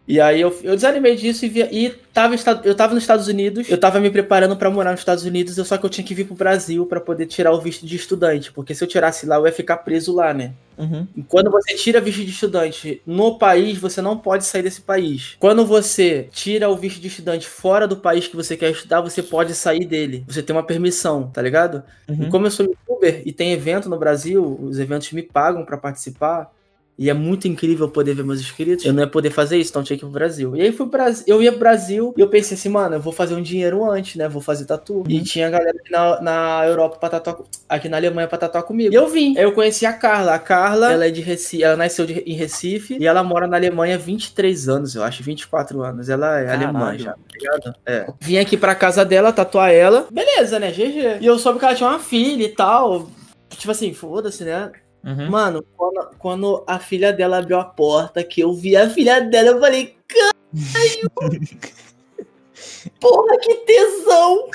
E aí eu, eu desanimei disso e, via, e tava, eu tava nos Estados Unidos, eu tava me preparando pra morar nos Estados Unidos, eu- só que eu tinha que vir pro Brasil pra poder tirar o visto de estudante, porque se eu tirasse lá, eu ia ficar preso lá, né? Uhum. Quando você tira visto de estudante no país, você não pode sair desse país. Quando você tira o visto de estudante fora do país que você quer estudar, você pode sair dele. Você tem uma permissão, tá ligado? Uhum. E como eu sou youtuber e tem evento no Brasil, os eventos me pagam pra participar. E é muito incrível poder ver meus inscritos. Eu não ia poder fazer isso, então tinha que ir pro Brasil. E aí fui pro Brasil. Eu ia pro Brasil e eu pensei assim, mano, eu vou fazer um dinheiro antes, né? Vou fazer tatu. E tinha galera aqui na, na Europa pra tatuar. Aqui na Alemanha pra tatuar comigo. E eu vim. Aí eu conheci a Carla. A Carla, ela é de Recife. Ela nasceu de- em Recife e ela mora na Alemanha há 23 anos, eu acho. 24 anos. Ela é Caralho. alemã já, tá ligado? É. Vim aqui pra casa dela, tatuar ela. Beleza, né? GG. E eu soube que ela tinha uma filha e tal. Tipo assim, foda-se, né? Uhum. Mano, quando, quando a filha dela abriu a porta, que eu vi a filha dela, eu falei, caralho! Porra, que tesão!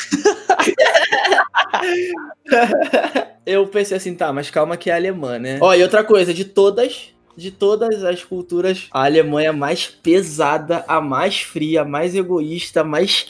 eu pensei assim, tá, mas calma que é alemã, né? Ó, e outra coisa, de todas, de todas as culturas, a Alemanha é a mais pesada, a mais fria, a mais egoísta, a mais...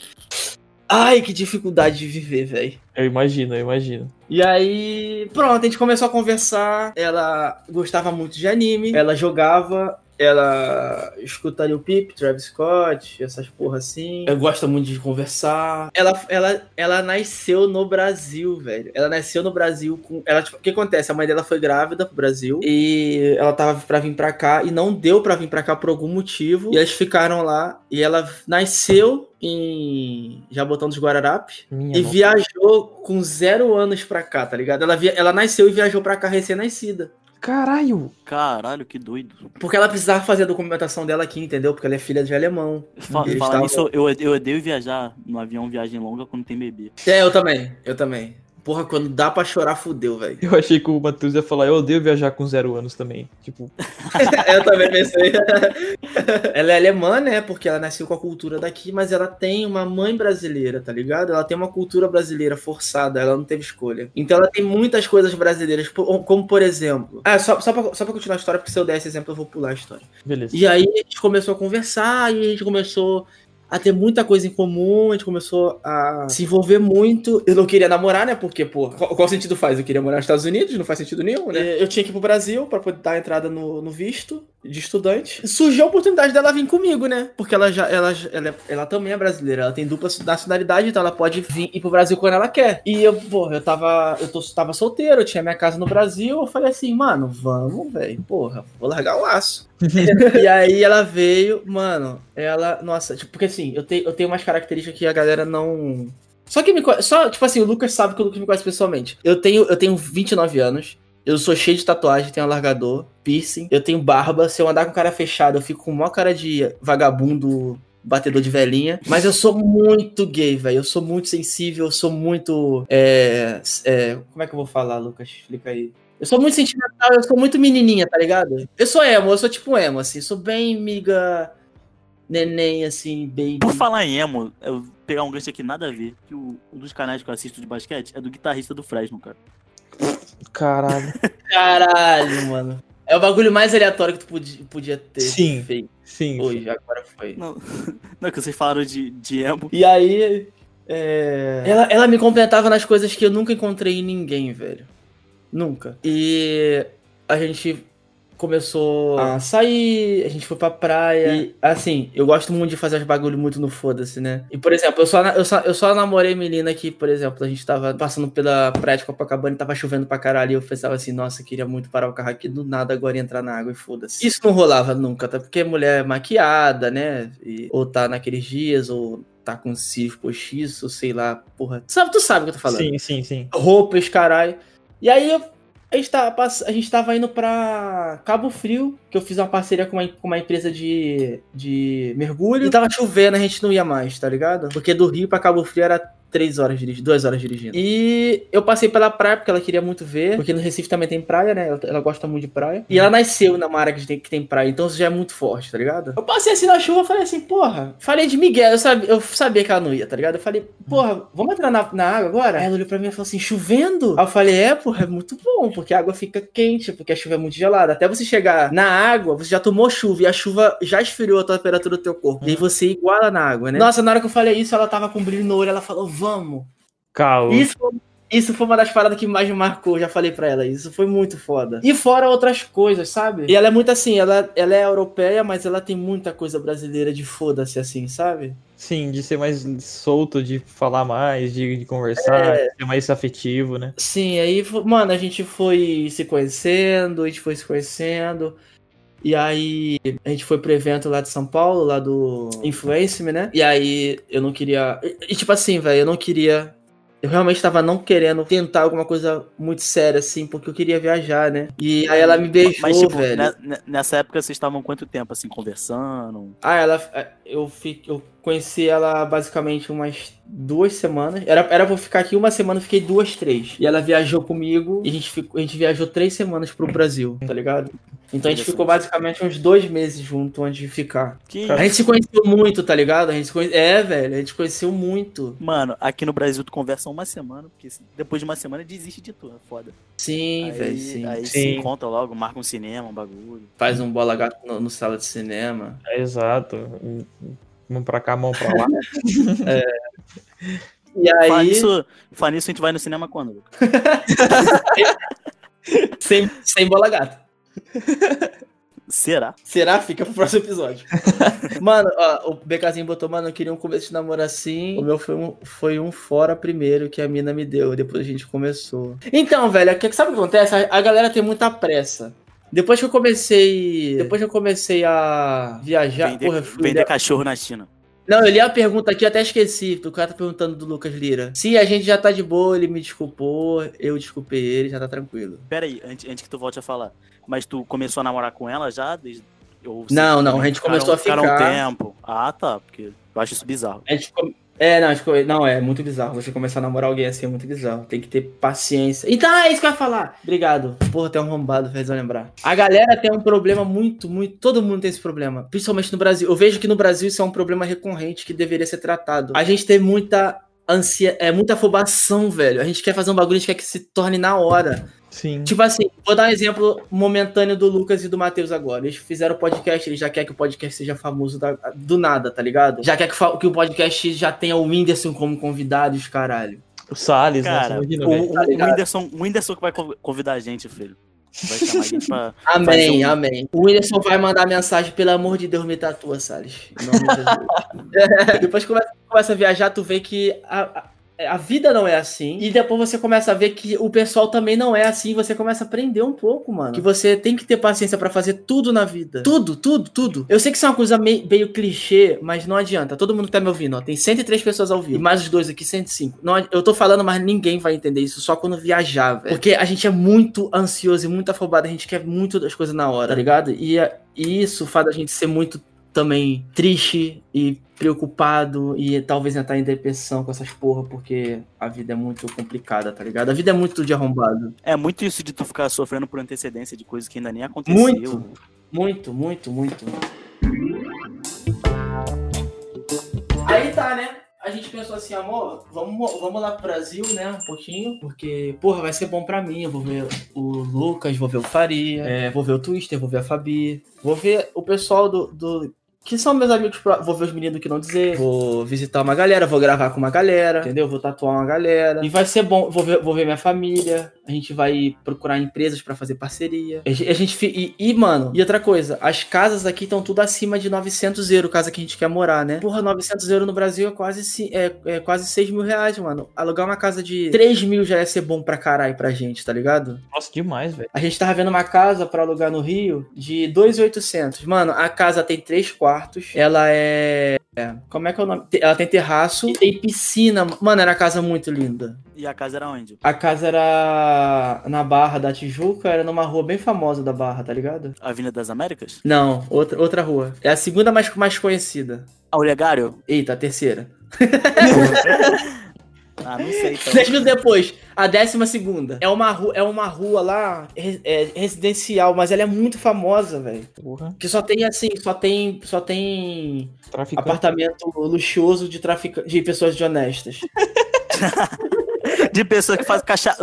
Ai, que dificuldade de viver, velho. Eu imagino, eu imagino. E aí, pronto, a gente começou a conversar. Ela gostava muito de anime, ela jogava, ela escutaria o Pip, Travis Scott, essas porra assim. Ela gosta muito de conversar. Ela, ela, ela nasceu no Brasil, velho. Ela nasceu no Brasil com. Ela, tipo, o que acontece? A mãe dela foi grávida pro Brasil e ela tava pra vir pra cá e não deu pra vir pra cá por algum motivo. E eles ficaram lá e ela nasceu em Jabotão dos Guararapes. Minha E nossa. viajou com zero anos pra cá, tá ligado? Ela, via... ela nasceu e viajou pra cá recém-nascida. Caralho! Caralho, que doido. Porque ela precisava fazer a documentação dela aqui, entendeu? Porque ela é filha de alemão. Fa Eles falar tavam- nisso, eu, eu odeio viajar no avião, viagem longa, quando tem bebê. É, eu também, eu também. Porra, quando dá pra chorar, fudeu, velho. Eu achei que o Matheus ia falar, eu odeio viajar com zero anos também. Tipo, eu também pensei. ela é alemã, né? Porque ela nasceu com a cultura daqui, mas ela tem uma mãe brasileira, tá ligado? Ela tem uma cultura brasileira forçada, ela não teve escolha. Então ela tem muitas coisas brasileiras, como por exemplo. Ah, só, só, pra, só pra continuar a história, porque se eu der esse exemplo, eu vou pular a história. beleza. E aí a gente começou a conversar e a gente começou a ter muita coisa em comum, a gente começou a se envolver muito. Eu não queria namorar, né? Porque, pô, qual, qual sentido faz? Eu queria morar nos Estados Unidos, não faz sentido nenhum, né? Eu tinha que ir pro Brasil pra poder dar a entrada no, no visto de estudante. Surgiu a oportunidade dela vir comigo, né? Porque ela já, ela, ela, ela também é brasileira, ela tem dupla nacionalidade, então ela pode vir ir pro Brasil quando ela quer. E eu, porra, eu tava, eu tô, tava solteiro, eu tinha minha casa no Brasil, eu falei assim, mano, vamos, velho, porra, vou largar o laço. e aí ela veio, mano, ela, nossa, tipo, porque assim, eu tenho, eu tenho umas características que a galera não. Só que me conhece, só, tipo assim, o Lucas sabe que o Lucas me conhece pessoalmente. Eu tenho, eu tenho 29 anos, eu sou cheio de tatuagem, tenho alargador, piercing, eu tenho barba, se eu andar com cara fechada, eu fico com maior cara de vagabundo batedor de velhinha. Mas eu sou muito gay, velho. Eu sou muito sensível, eu sou muito. É, é, como é que eu vou falar, Lucas? Explica aí. Eu sou muito sentimental, eu sou muito menininha, tá ligado? Eu sou emo, eu sou tipo emo, assim. Sou bem miga neném, assim, baby. Por falar em emo, eu vou pegar um gancho aqui nada a ver. Que o, um dos canais que eu assisto de basquete é do guitarrista do Fresno, cara. Caralho. Caralho, mano. É o bagulho mais aleatório que tu podia, podia ter Sim. feito Sim. hoje, agora foi. Não, não é que vocês falaram de, de emo. E aí. é, Ela, ela me completava nas coisas que eu nunca encontrei em ninguém, velho. Nunca. E a gente começou a sair, a gente foi pra praia. E, assim, eu gosto muito de fazer os bagulho muito no foda-se, né? E, por exemplo, eu só, eu, só, eu só namorei menina que, por exemplo, a gente tava passando pela praia de Copacabana e tava chovendo pra caralho. E eu pensava assim, nossa, queria muito parar o carro aqui do nada agora e entrar na água e foda-se. Isso não rolava nunca, até porque mulher é maquiada, né? E- ou tá naqueles dias, ou tá com cílios postiços, sei lá, porra. Sabe, tu sabe o que eu tô falando Sim, sim, sim. roupas, caralho. E aí eu- a, gente pass- a gente tava indo pra Cabo Frio, que eu fiz uma parceria com uma, com uma empresa de, de mergulho. E tava chovendo, a gente não ia mais, tá ligado? Porque do Rio pra Cabo Frio era três horas dirigindo, duas horas dirigindo. E eu passei pela praia porque ela queria muito ver, porque no Recife também tem praia, né? Ela, ela gosta muito de praia. E ela nasceu numa área que tem, que tem praia, então isso já é muito forte, tá ligado? Eu passei assim na chuva, falei assim, porra, falei de Miguel, eu sabia, eu sabia que ela não ia, tá ligado? Eu falei, porra, vamos entrar na, na água agora? Aí ela olhou pra mim e falou assim, chovendo? Aí eu falei, é, porra, é muito bom, porque a água fica quente, porque a chuva é muito gelada. Até você chegar na água, você já tomou chuva e a chuva já esfriou a temperatura do teu corpo. E aí você iguala na água, né? Nossa, na hora que eu falei isso, ela tava com brilho no olho, ela falou, vamos. Caô. Isso, foi- isso foi uma das paradas que mais me marcou, já falei pra ela. Isso foi muito foda. E fora outras coisas, sabe? E ela é muito assim, ela, ela é europeia, mas ela tem muita coisa brasileira de foda-se assim, sabe? Sim, de ser mais solto, de falar mais, de, de conversar, É. de ser mais afetivo, né? Sim, aí, mano, a gente foi se conhecendo, a gente foi se conhecendo. E aí a gente foi pro evento lá de São Paulo, lá do Influence Me, né? E aí eu não queria. E, tipo assim, velho, eu não queria. Eu realmente tava não querendo tentar alguma coisa muito séria, assim, porque eu queria viajar, né? E aí ela me beijou, Mas, tipo, velho. ne- ne- nessa época vocês estavam quanto tempo, assim, conversando? Ah, ela. Eu, fi, eu conheci ela basicamente umas duas semanas. Era, era pra eu ficar aqui uma semana, fiquei duas, três. E ela viajou comigo e a gente, ficou, a gente viajou três semanas pro Brasil, tá ligado? Então a gente ficou basicamente uns dois meses junto antes de ficar. Que A gente se conheceu muito, tá ligado? A gente se conhe... É, velho, a gente conheceu muito. Mano, aqui no Brasil tu conversa uma semana, porque se- depois de uma semana desiste de tudo, é foda. Sim, velho, sim. aí se Sim. encontra logo, marca um cinema, um bagulho. Faz um bola gato no, no sala de cinema. É, exato. Mão pra cá, mão pra lá. E Falar aí, nisso, falar nisso, a gente vai no cinema quando? Sem, sem bola gato. Será? Será? Fica pro próximo episódio. mano, ó, o BKzinho botou, mano, eu queria um começo de namoro assim. O meu foi um, foi um fora primeiro que a mina me deu. Depois a gente começou. Então, velho, que, sabe o que acontece? A, a galera tem muita pressa. Depois que eu comecei. Depois que eu comecei a viajar. vender, porra, fui- vender cachorro na China. Não, eu li a pergunta aqui, eu até esqueci. O cara tá perguntando do Lucas Lira. Se a gente já tá de boa, ele me desculpou, eu desculpei ele, já tá tranquilo. Pera aí, antes, antes que tu volte a falar. Mas tu começou a namorar com ela já? Desde... ou Não, não, a gente começou a ficaram ficar. um tempo. Ah, tá, porque eu acho isso bizarro. A gente É, não, não, é muito bizarro. Você começar a namorar alguém assim é muito bizarro. Tem que ter paciência. Então é isso que eu ia falar. Obrigado. Porra, tem um arrombado, fez eu lembrar. A galera tem um problema muito, muito. Todo mundo tem esse problema. Principalmente no Brasil. Eu vejo que no Brasil isso é um problema recorrente que deveria ser tratado. A gente tem muita ansia, é muita afobação, velho. A gente quer fazer um bagulho, a gente quer que se torne na hora. Sim. Tipo assim, vou dar um exemplo momentâneo do Lucas e do Matheus agora. Eles fizeram o podcast, eles já querem que o podcast seja famoso da- do nada, tá ligado? Já quer que, que o podcast já tenha o Whindersson como convidado e os caralho. O Salles, Cara, né? Imagina, o, o, Tá o Whindersson, o Whindersson que vai conv- convidar a gente, filho. Vai chamar pra. Amém, um- amém. O Whindersson vai mandar mensagem, pelo amor de Deus, me tatua, Salles. Em nome de Jesus. depois que começa, começa a viajar, tu vê que a, a- vida não é assim. E depois você começa a ver que o pessoal também não é assim. Você começa a aprender um pouco, mano. Que você tem que ter paciência pra fazer tudo na vida. Tudo, tudo, tudo. Eu sei que isso é uma coisa meio, meio clichê, mas não adianta. Todo mundo que tá me ouvindo, ó. Tem 103 pessoas ao vivo. E mais os dois aqui, 105. Não, eu tô falando, mas ninguém vai entender isso só quando viajar, velho. Porque a gente é muito ansioso e muito afobado. A gente quer muito das coisas na hora, tá ligado? E, a- e isso faz a gente ser muito também triste e preocupado e talvez entrar em depressão com essas porra, porque a vida é muito complicada, tá ligado? A vida é muito de arrombado. É muito isso de tu ficar sofrendo por antecedência de coisas que ainda nem aconteceu. Muito. Muito, muito, muito. Aí tá, né? A gente pensou assim, amor, vamos, vamos lá pro Brasil, né? Um pouquinho, porque, porra, vai ser bom pra mim. Eu vou ver o Lucas, vou ver o Faria, é, vou ver o Twister, vou ver a Fabi, vou ver o pessoal do. do- que são meus amigos, pro- vou ver os meninos que não dizer, vou visitar uma galera, vou gravar com uma galera, entendeu? Vou tatuar uma galera. E vai ser bom, vou ver, vou ver minha família, a gente vai procurar empresas pra fazer parceria. A gente, a gente e, e, mano, e outra coisa, as casas aqui estão tudo acima de 900 euros, casa que a gente quer morar, né? Porra, 900 euros no Brasil é quase, é, é quase 6 mil reais, mano. Alugar uma casa de 3 mil já ia ser bom pra caralho pra gente, tá ligado? Nossa, demais, velho. A gente tava vendo uma casa pra alugar no Rio de 2,800. Mano, a casa tem três quartos. Ela é. É, Como é que é o nome? Ela tem terraço e tem piscina. Mano, era uma casa muito linda. E a casa era onde? A casa era na Barra da Tijuca, era numa rua bem famosa da Barra, tá ligado? Avenida das Américas? Não, outra, outra rua. É a segunda mais, mais conhecida. A Olegário? Eita, a terceira. Ah, não sei. Então. Dez minutos depois, a décima segunda. É uma rua, é uma rua lá re- é, residencial, mas ela é muito famosa, velho. Porra. Que só tem assim, só tem, só tem Traficante. apartamento luxuoso de de pessoas desonestas. De pessoa que faz caixa...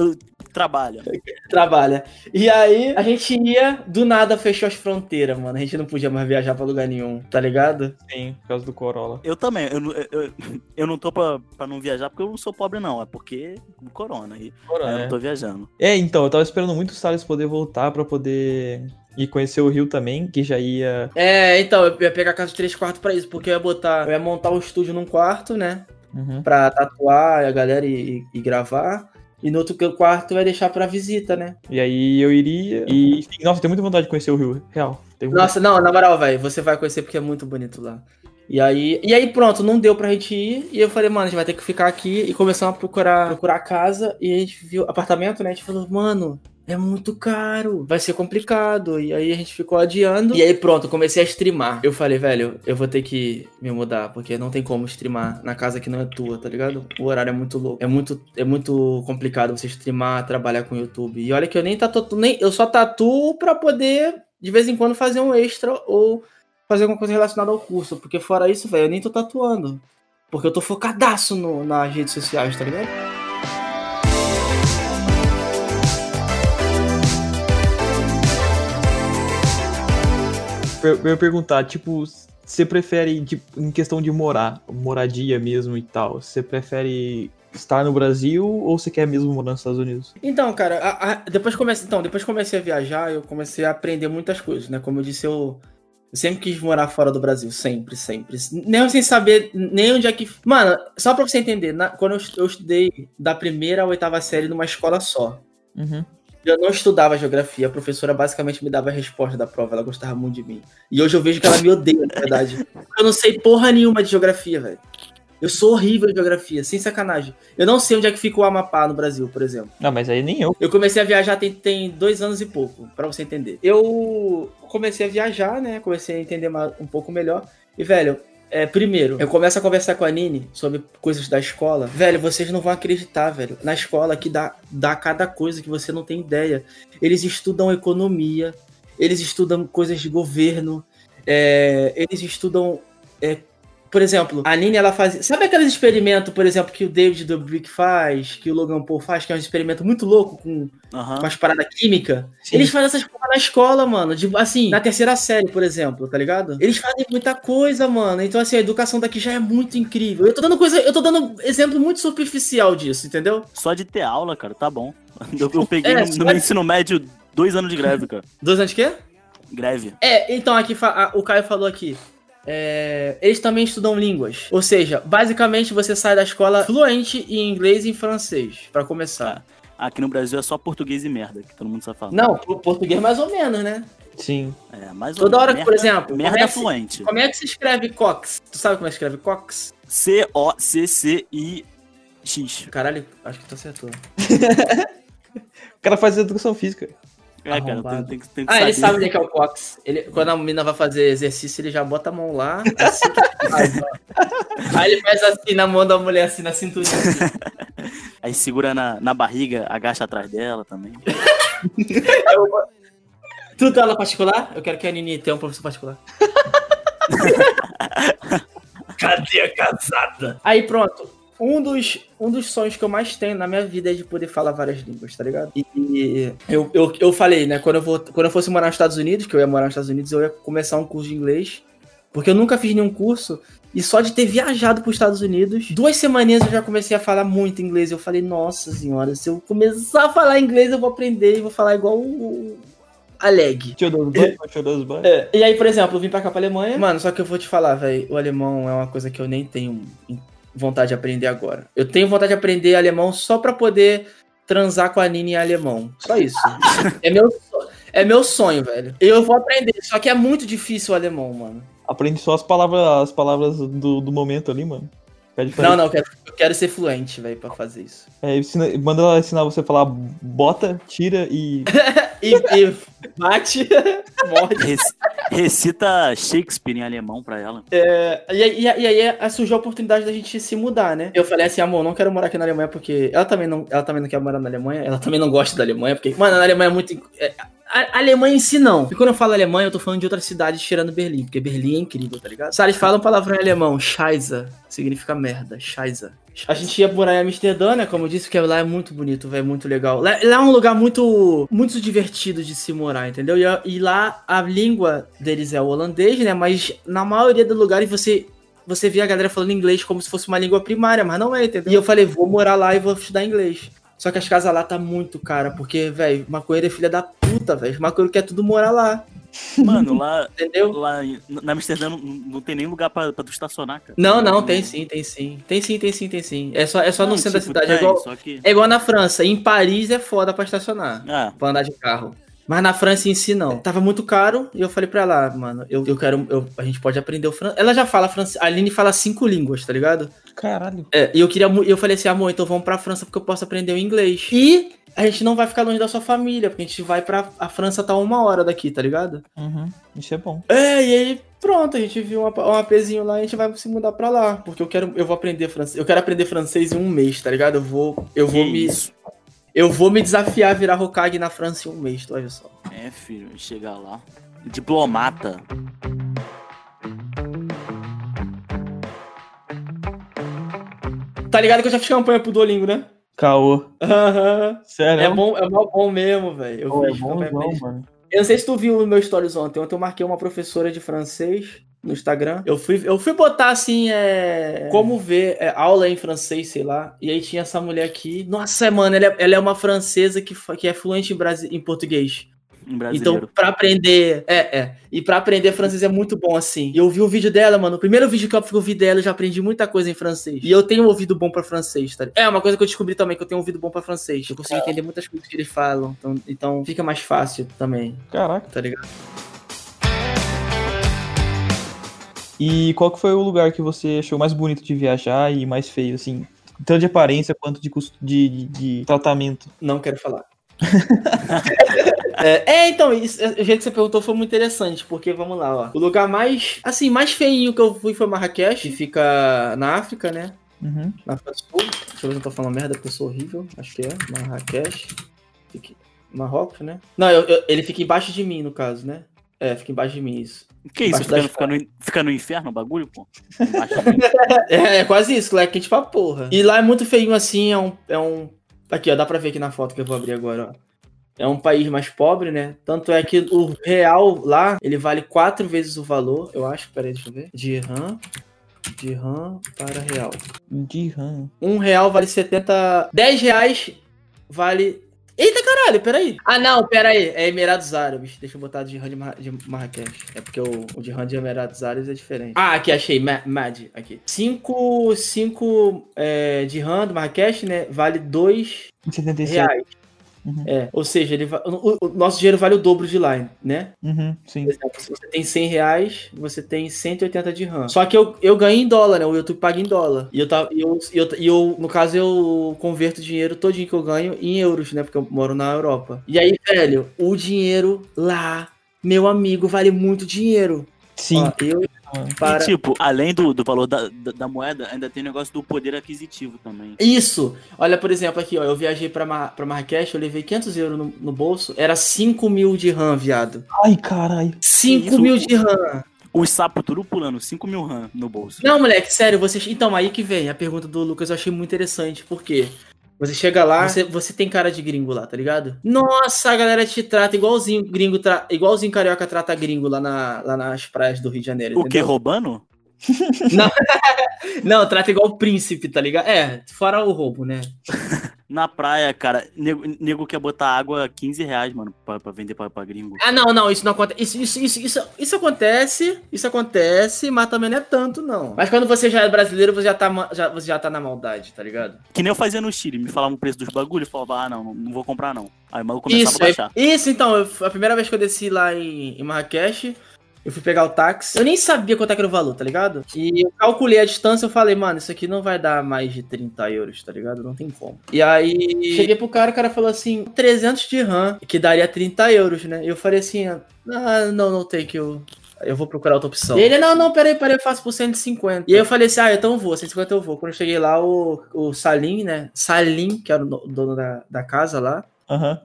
trabalha. Trabalha. E aí, a gente ia, do nada fechou as fronteiras, mano. A gente não podia mais viajar pra lugar nenhum, tá ligado? Sim, por causa do Corolla. Eu também. Eu, não- eu, eu, eu não tô pra, pra não viajar porque eu não sou pobre, não. É porque o corona. E aí eu é. não tô viajando. É, então, eu tava esperando muito o Salles poder voltar pra poder ir conhecer o Rio também, que já ia. É, então, eu ia pegar a casa de três quartos pra isso, porque eu ia botar, eu ia montar um estúdio num quarto, né? Uhum. Pra tatuar a galera e, e gravar. E no outro quarto ia deixar pra visita, né? E aí eu iria. E, nossa, tenho muita vontade de conhecer o Rio, real. Um- Nossa, não, na moral, velho, você vai conhecer porque é muito bonito lá. E aí, e aí pronto, não deu pra gente ir. E eu falei, mano, a gente vai ter que ficar aqui e começamos a procurar, procurar casa. E a gente viu apartamento, né? A gente falou, mano, é muito caro, vai ser complicado. E aí a gente ficou adiando. E aí pronto, eu comecei a streamar. Eu falei, velho, eu vou ter que me mudar, porque não tem como streamar na casa que não é tua, tá ligado? O horário é muito louco. É muito, é muito complicado você streamar, trabalhar com YouTube. E olha que eu nem tatuo, nem, eu só tatuo pra poder, de vez em quando, fazer um extra ou fazer alguma coisa relacionada ao curso. Porque fora isso, velho, eu nem tô tatuando. Porque eu tô focadaço no, nas redes sociais, tá ligado? Per- Eu ia perguntar, tipo, você prefere, tipo, em questão de morar, moradia mesmo e tal, você prefere estar no Brasil ou você quer mesmo morar nos Estados Unidos? Então, cara, a- a- depois comecei, então, depois comecei a viajar, eu comecei a aprender muitas coisas, né? Como eu disse, eu, eu sempre quis morar fora do Brasil, sempre, sempre. Nem sem saber nem onde é que. Mano, só pra você entender, na- quando eu, eu estudei da primeira à oitava série numa escola só. Uhum. Eu não estudava geografia, a professora basicamente me dava a resposta da prova, ela gostava muito de mim. E hoje eu vejo que ela me odeia, na verdade. Eu não sei porra nenhuma de geografia, velho. Eu sou horrível em geografia, sem sacanagem. Eu não sei onde é que fica o Amapá no Brasil, por exemplo. Não, mas aí nem eu. Eu comecei a viajar tem, tem dois anos e pouco, pra você entender. Eu comecei a viajar, né? Comecei a entender um pouco melhor. E, velho, é, primeiro, eu começo a conversar com a Nini sobre coisas da escola. Velho, vocês não vão acreditar, velho. Na escola que dá, dá cada coisa que você não tem ideia. Eles estudam economia, eles estudam coisas de governo, é, eles estudam. é, por exemplo, a Nini, ela faz. Sabe aqueles experimentos, por exemplo, que o David Dobrik faz, que o Logan Paul faz, que é um experimento muito louco com Aham. com as paradas químicas. Eles fazem essas coisas na escola, mano. De, assim, na terceira série, por exemplo, tá ligado? Eles fazem muita coisa, mano. Então, assim, a educação daqui já é muito incrível. Eu tô dando coisa, eu tô dando exemplo muito superficial disso, entendeu? Só de ter aula, cara, tá bom. Eu, eu peguei É, no, no meu de- ensino médio dois anos de greve, cara. Dois anos de quê? Greve. É, então aqui a- o Caio falou aqui. É, eles também estudam línguas. Ou seja, basicamente você sai da escola fluente em inglês e em francês, pra começar. Aqui no Brasil é só português e merda, que todo mundo sabe falar. Não, português mais ou menos, né? Sim. É, mais ou Toda menos. hora que, por Merda- exemplo, Merda comece- fluente. Como é que se escreve Cox? Tu sabe como é que escreve Cox? C-O-C-C-I-X. Caralho, acho que tu acertou. O cara faz educação física. É, cara, tem, tem, que- tem que Ah, ele saber. sabe onde é que é o Cox. Ele, quando a menina vai fazer exercício, ele já bota a mão lá. assim que. Aí ele faz assim na mão da mulher, assim, na cinturinha. assim. Aí segura na, na barriga, agacha atrás dela também. Tu tem aula particular? Eu quero que a Nini tenha um professor particular. Cadê a casada? Aí pronto. Um dos, um dos sonhos que eu mais tenho na minha vida é de poder falar várias línguas, tá ligado? E, e eu, eu, eu falei, né? Quando eu, vou, quando eu fosse morar nos Estados Unidos, que eu ia morar nos Estados Unidos, eu ia começar um curso de inglês. Porque eu nunca fiz nenhum curso. E só de ter viajado para os Estados Unidos, duas semaninhas eu já comecei a falar muito inglês. Eu falei, nossa senhora, se eu começar a falar inglês, eu vou aprender e vou falar igual o Aleg. É, e aí, por exemplo, eu vim pra cá pra Alemanha. Mano, só que eu vou te falar, velho, o alemão é uma coisa que eu nem tenho vontade de aprender agora. Eu tenho vontade de aprender alemão só pra poder transar com a Nini em alemão. Só isso. é, meu, é meu sonho, velho. Eu vou aprender, só que é muito difícil o alemão, mano. Aprende só as palavras, as palavras do, do momento ali, mano. Pede pra Não, ele. não, eu quero, eu quero ser fluente, velho, pra fazer isso. É, ensina- manda ela ensinar você a falar bota, tira e. E, e bate, morde. Recita Shakespeare em alemão pra ela. É, e, aí- e, e aí é, surgiu a oportunidade da gente se mudar, né? Eu falei assim, amor, não quero morar aqui na Alemanha porque ela também não, ela também não quer morar na Alemanha, ela também não gosta da Alemanha, porque, mano, na Alemanha é muito. é, a, Alemanha em si não. E quando eu falo Alemanha, eu tô falando de outras cidades tirando Berlim, porque Berlim é incrível, tá ligado? Sabe, eles falam palavrão em alemão, Scheiße, significa merda, Scheiße. A gente ia morar em Amsterdã, né? Como eu disse, porque lá é muito bonito, velho, muito legal. Lá, lá é um lugar muito, muito divertido de se morar, entendeu? E, e lá a língua deles é o holandês, né? Mas na maioria dos lugares você você vê a galera falando inglês como se fosse uma língua primária, mas não é, entendeu? E eu falei, vou morar lá e vou estudar inglês. Só que as casas lá tá muito cara, porque, velho, maconheiro é filha da puta, velho. Maconheiro quer tudo morar lá, Mano, lá, entendeu? lá na Amsterdã não, não tem nem lugar pra, pra tu estacionar, cara. Não, não, tem sim, tem sim. Tem sim, tem sim, tem sim. É só, é só no Não, centro da tipo, cidade. É tem, igual, Só que... é igual na França. Em Paris é foda pra estacionar. Ah, Pra andar de carro. Mas na França em si, não. Tava muito caro e eu falei pra ela, ah, mano, eu, eu quero. eu- a gente pode aprender o francês. Ela já fala francês. A Aline fala cinco línguas, tá ligado? Caralho. É, e eu queria. Eu falei assim, amor, então vamos pra França porque eu posso aprender o inglês. E a gente não vai ficar longe da sua família, porque a gente vai pra. A França tá uma hora daqui, tá ligado? Uhum. Isso é bom. É, e aí, pronto, a gente viu um apa- um apezinho lá e a gente vai se mudar pra lá. Porque eu quero. Eu vou aprender francês. Eu quero aprender francês em um mês, tá ligado? Eu vou. Eu vou Que me. isso? Eu vou me desafiar a virar Hokage na França em um mês, tu olha só. É, filho, chegar lá. Diplomata. Tá ligado que eu já fiz campanha pro Duolingo, né? Caô. Aham. Sério? É bom, é mó bom mesmo, velho. Eu é. Eu não sei se tu viu o meu stories ontem. Ontem eu marquei uma professora de francês no Instagram. Eu fui, eu fui botar assim, é. Como ver é, aula em francês, sei lá. E aí tinha essa mulher aqui. Nossa, mano, ela é, ela é uma francesa que, que é fluente em, brasi- em português. Um Então, brasileiro. pra aprender. É, é. E pra aprender francês é muito bom, assim. E eu vi o vídeo dela, mano. O primeiro vídeo que eu vi dela, eu já aprendi muita coisa em francês. E eu tenho um ouvido bom pra francês, tá? É uma coisa que eu descobri também, que eu tenho um ouvido bom pra francês. Eu consigo entender muitas coisas que eles falam. Então, então fica mais fácil também, Caraca. tá ligado? E qual que foi o lugar que você achou mais bonito de viajar e mais feio, assim? Tanto de aparência quanto de, custo, de, de, de tratamento. Não quero falar. é, é, então, isso, o jeito que você perguntou foi muito interessante, porque vamos lá, ó. O lugar mais, assim, mais feinho que eu fui foi Marrakech, que fica na África, né? Uhum. Na África do Sul. Deixa eu ver se eu não tô falando merda, porque eu sou horrível. Acho que é. Marrakech. Fica... Marrocos, né? Não, eu- eu- ele fica embaixo de mim, no caso, né? É, fica embaixo de mim, isso. Que isso? Embaixo das Fica, fica, no, fica no inferno o bagulho, pô? É, é quase isso, é quente pra porra. E lá é muito feinho assim, é um, é um. Aqui, ó, dá pra ver aqui na foto que eu vou abrir agora, ó. É um país mais pobre, né? Tanto é que o real lá, ele vale quatro vezes o valor, eu acho. Peraí, deixa eu ver. Dirham. Dirham para real. Dirham. Um real vale 70. 10 reais vale. Eita caralho, peraí. Ah, não, peraí. É Emirados Árabes. Deixa eu botar de, Mar... de Marrakech. É porque o, o Dirham de Emirados Árabes é diferente. Ah, aqui, achei. Ma- Mad. Aqui. 5 cinco, é, de Marrakech, né? Vale 2 77. reais. Uhum. É, ou seja, ele va- o, o nosso dinheiro vale o dobro de lá, né? Uhum, sim. Por exemplo, se você tem 100 reais, você tem 180 de RAM. Só que eu, eu ganho em dólar, né? O YouTube paga em dólar. E eu, e eu, eu, eu, no caso, eu converto o dinheiro todinho que eu ganho em euros, né? Porque eu moro na Europa. E aí, velho, o dinheiro lá, meu amigo, vale muito dinheiro. Sim. Ó, eu. Para. E, tipo, além do, do valor da, da, da moeda, ainda tem o negócio do poder aquisitivo também. Isso! Olha, por exemplo, aqui, ó. Eu viajei pra, Mar pra Marrakech, eu levei 500 euros no, no bolso. Era 5 mil de RAM, viado. Ai, caralho. 5 Isso. mil de RAM. Os sapos tudo pulando, 5 mil RAM no bolso. Não, moleque, sério, você. Então, aí que vem a pergunta do Lucas, eu achei muito interessante. Por quê? Você chega lá, você, você tem cara de gringo lá, tá ligado? Nossa, a galera te trata igualzinho gringo, tra... igualzinho carioca trata gringo lá, na, lá nas praias do Rio de Janeiro. O que, entendeu? roubando? Não, trata igual o príncipe, tá ligado? É, fora o roubo, né? Na praia, cara, nego, nego quer botar água 15 reais, mano, pra, pra vender pra, pra gringo. Ah, não, não, isso não acontece. Isso, isso, isso, isso, isso acontece, isso acontece, mas também não é tanto, não. Mas quando você já é brasileiro, você já tá, já, você já tá na maldade, tá ligado? Que nem eu fazia no Chile, me falavam o preço dos bagulhos, eu falava, ah, não, não, não vou comprar não. Aí o maluco começava Isso, a baixar. é- isso então, eu- a primeira vez que eu desci lá em, em Marrakech, eu fui pegar o táxi. Eu nem sabia quanto é que era o valor, tá ligado? E eu calculei a distância, eu falei, mano, isso aqui não vai dar mais de 30 euros, tá ligado? Não tem como. E aí, cheguei pro cara, o cara falou assim, 300 de RAM, que daria 30 euros, né? E eu falei assim, ah, não, não tem que eu... Eu vou procurar outra opção. E ele, não, não, peraí, peraí, eu faço por 150. E aí eu falei assim, ah, então eu vou, 150 eu vou. Quando eu cheguei lá, o, o Salim, né? Salim, que era o no- dono da, da casa lá, Aham.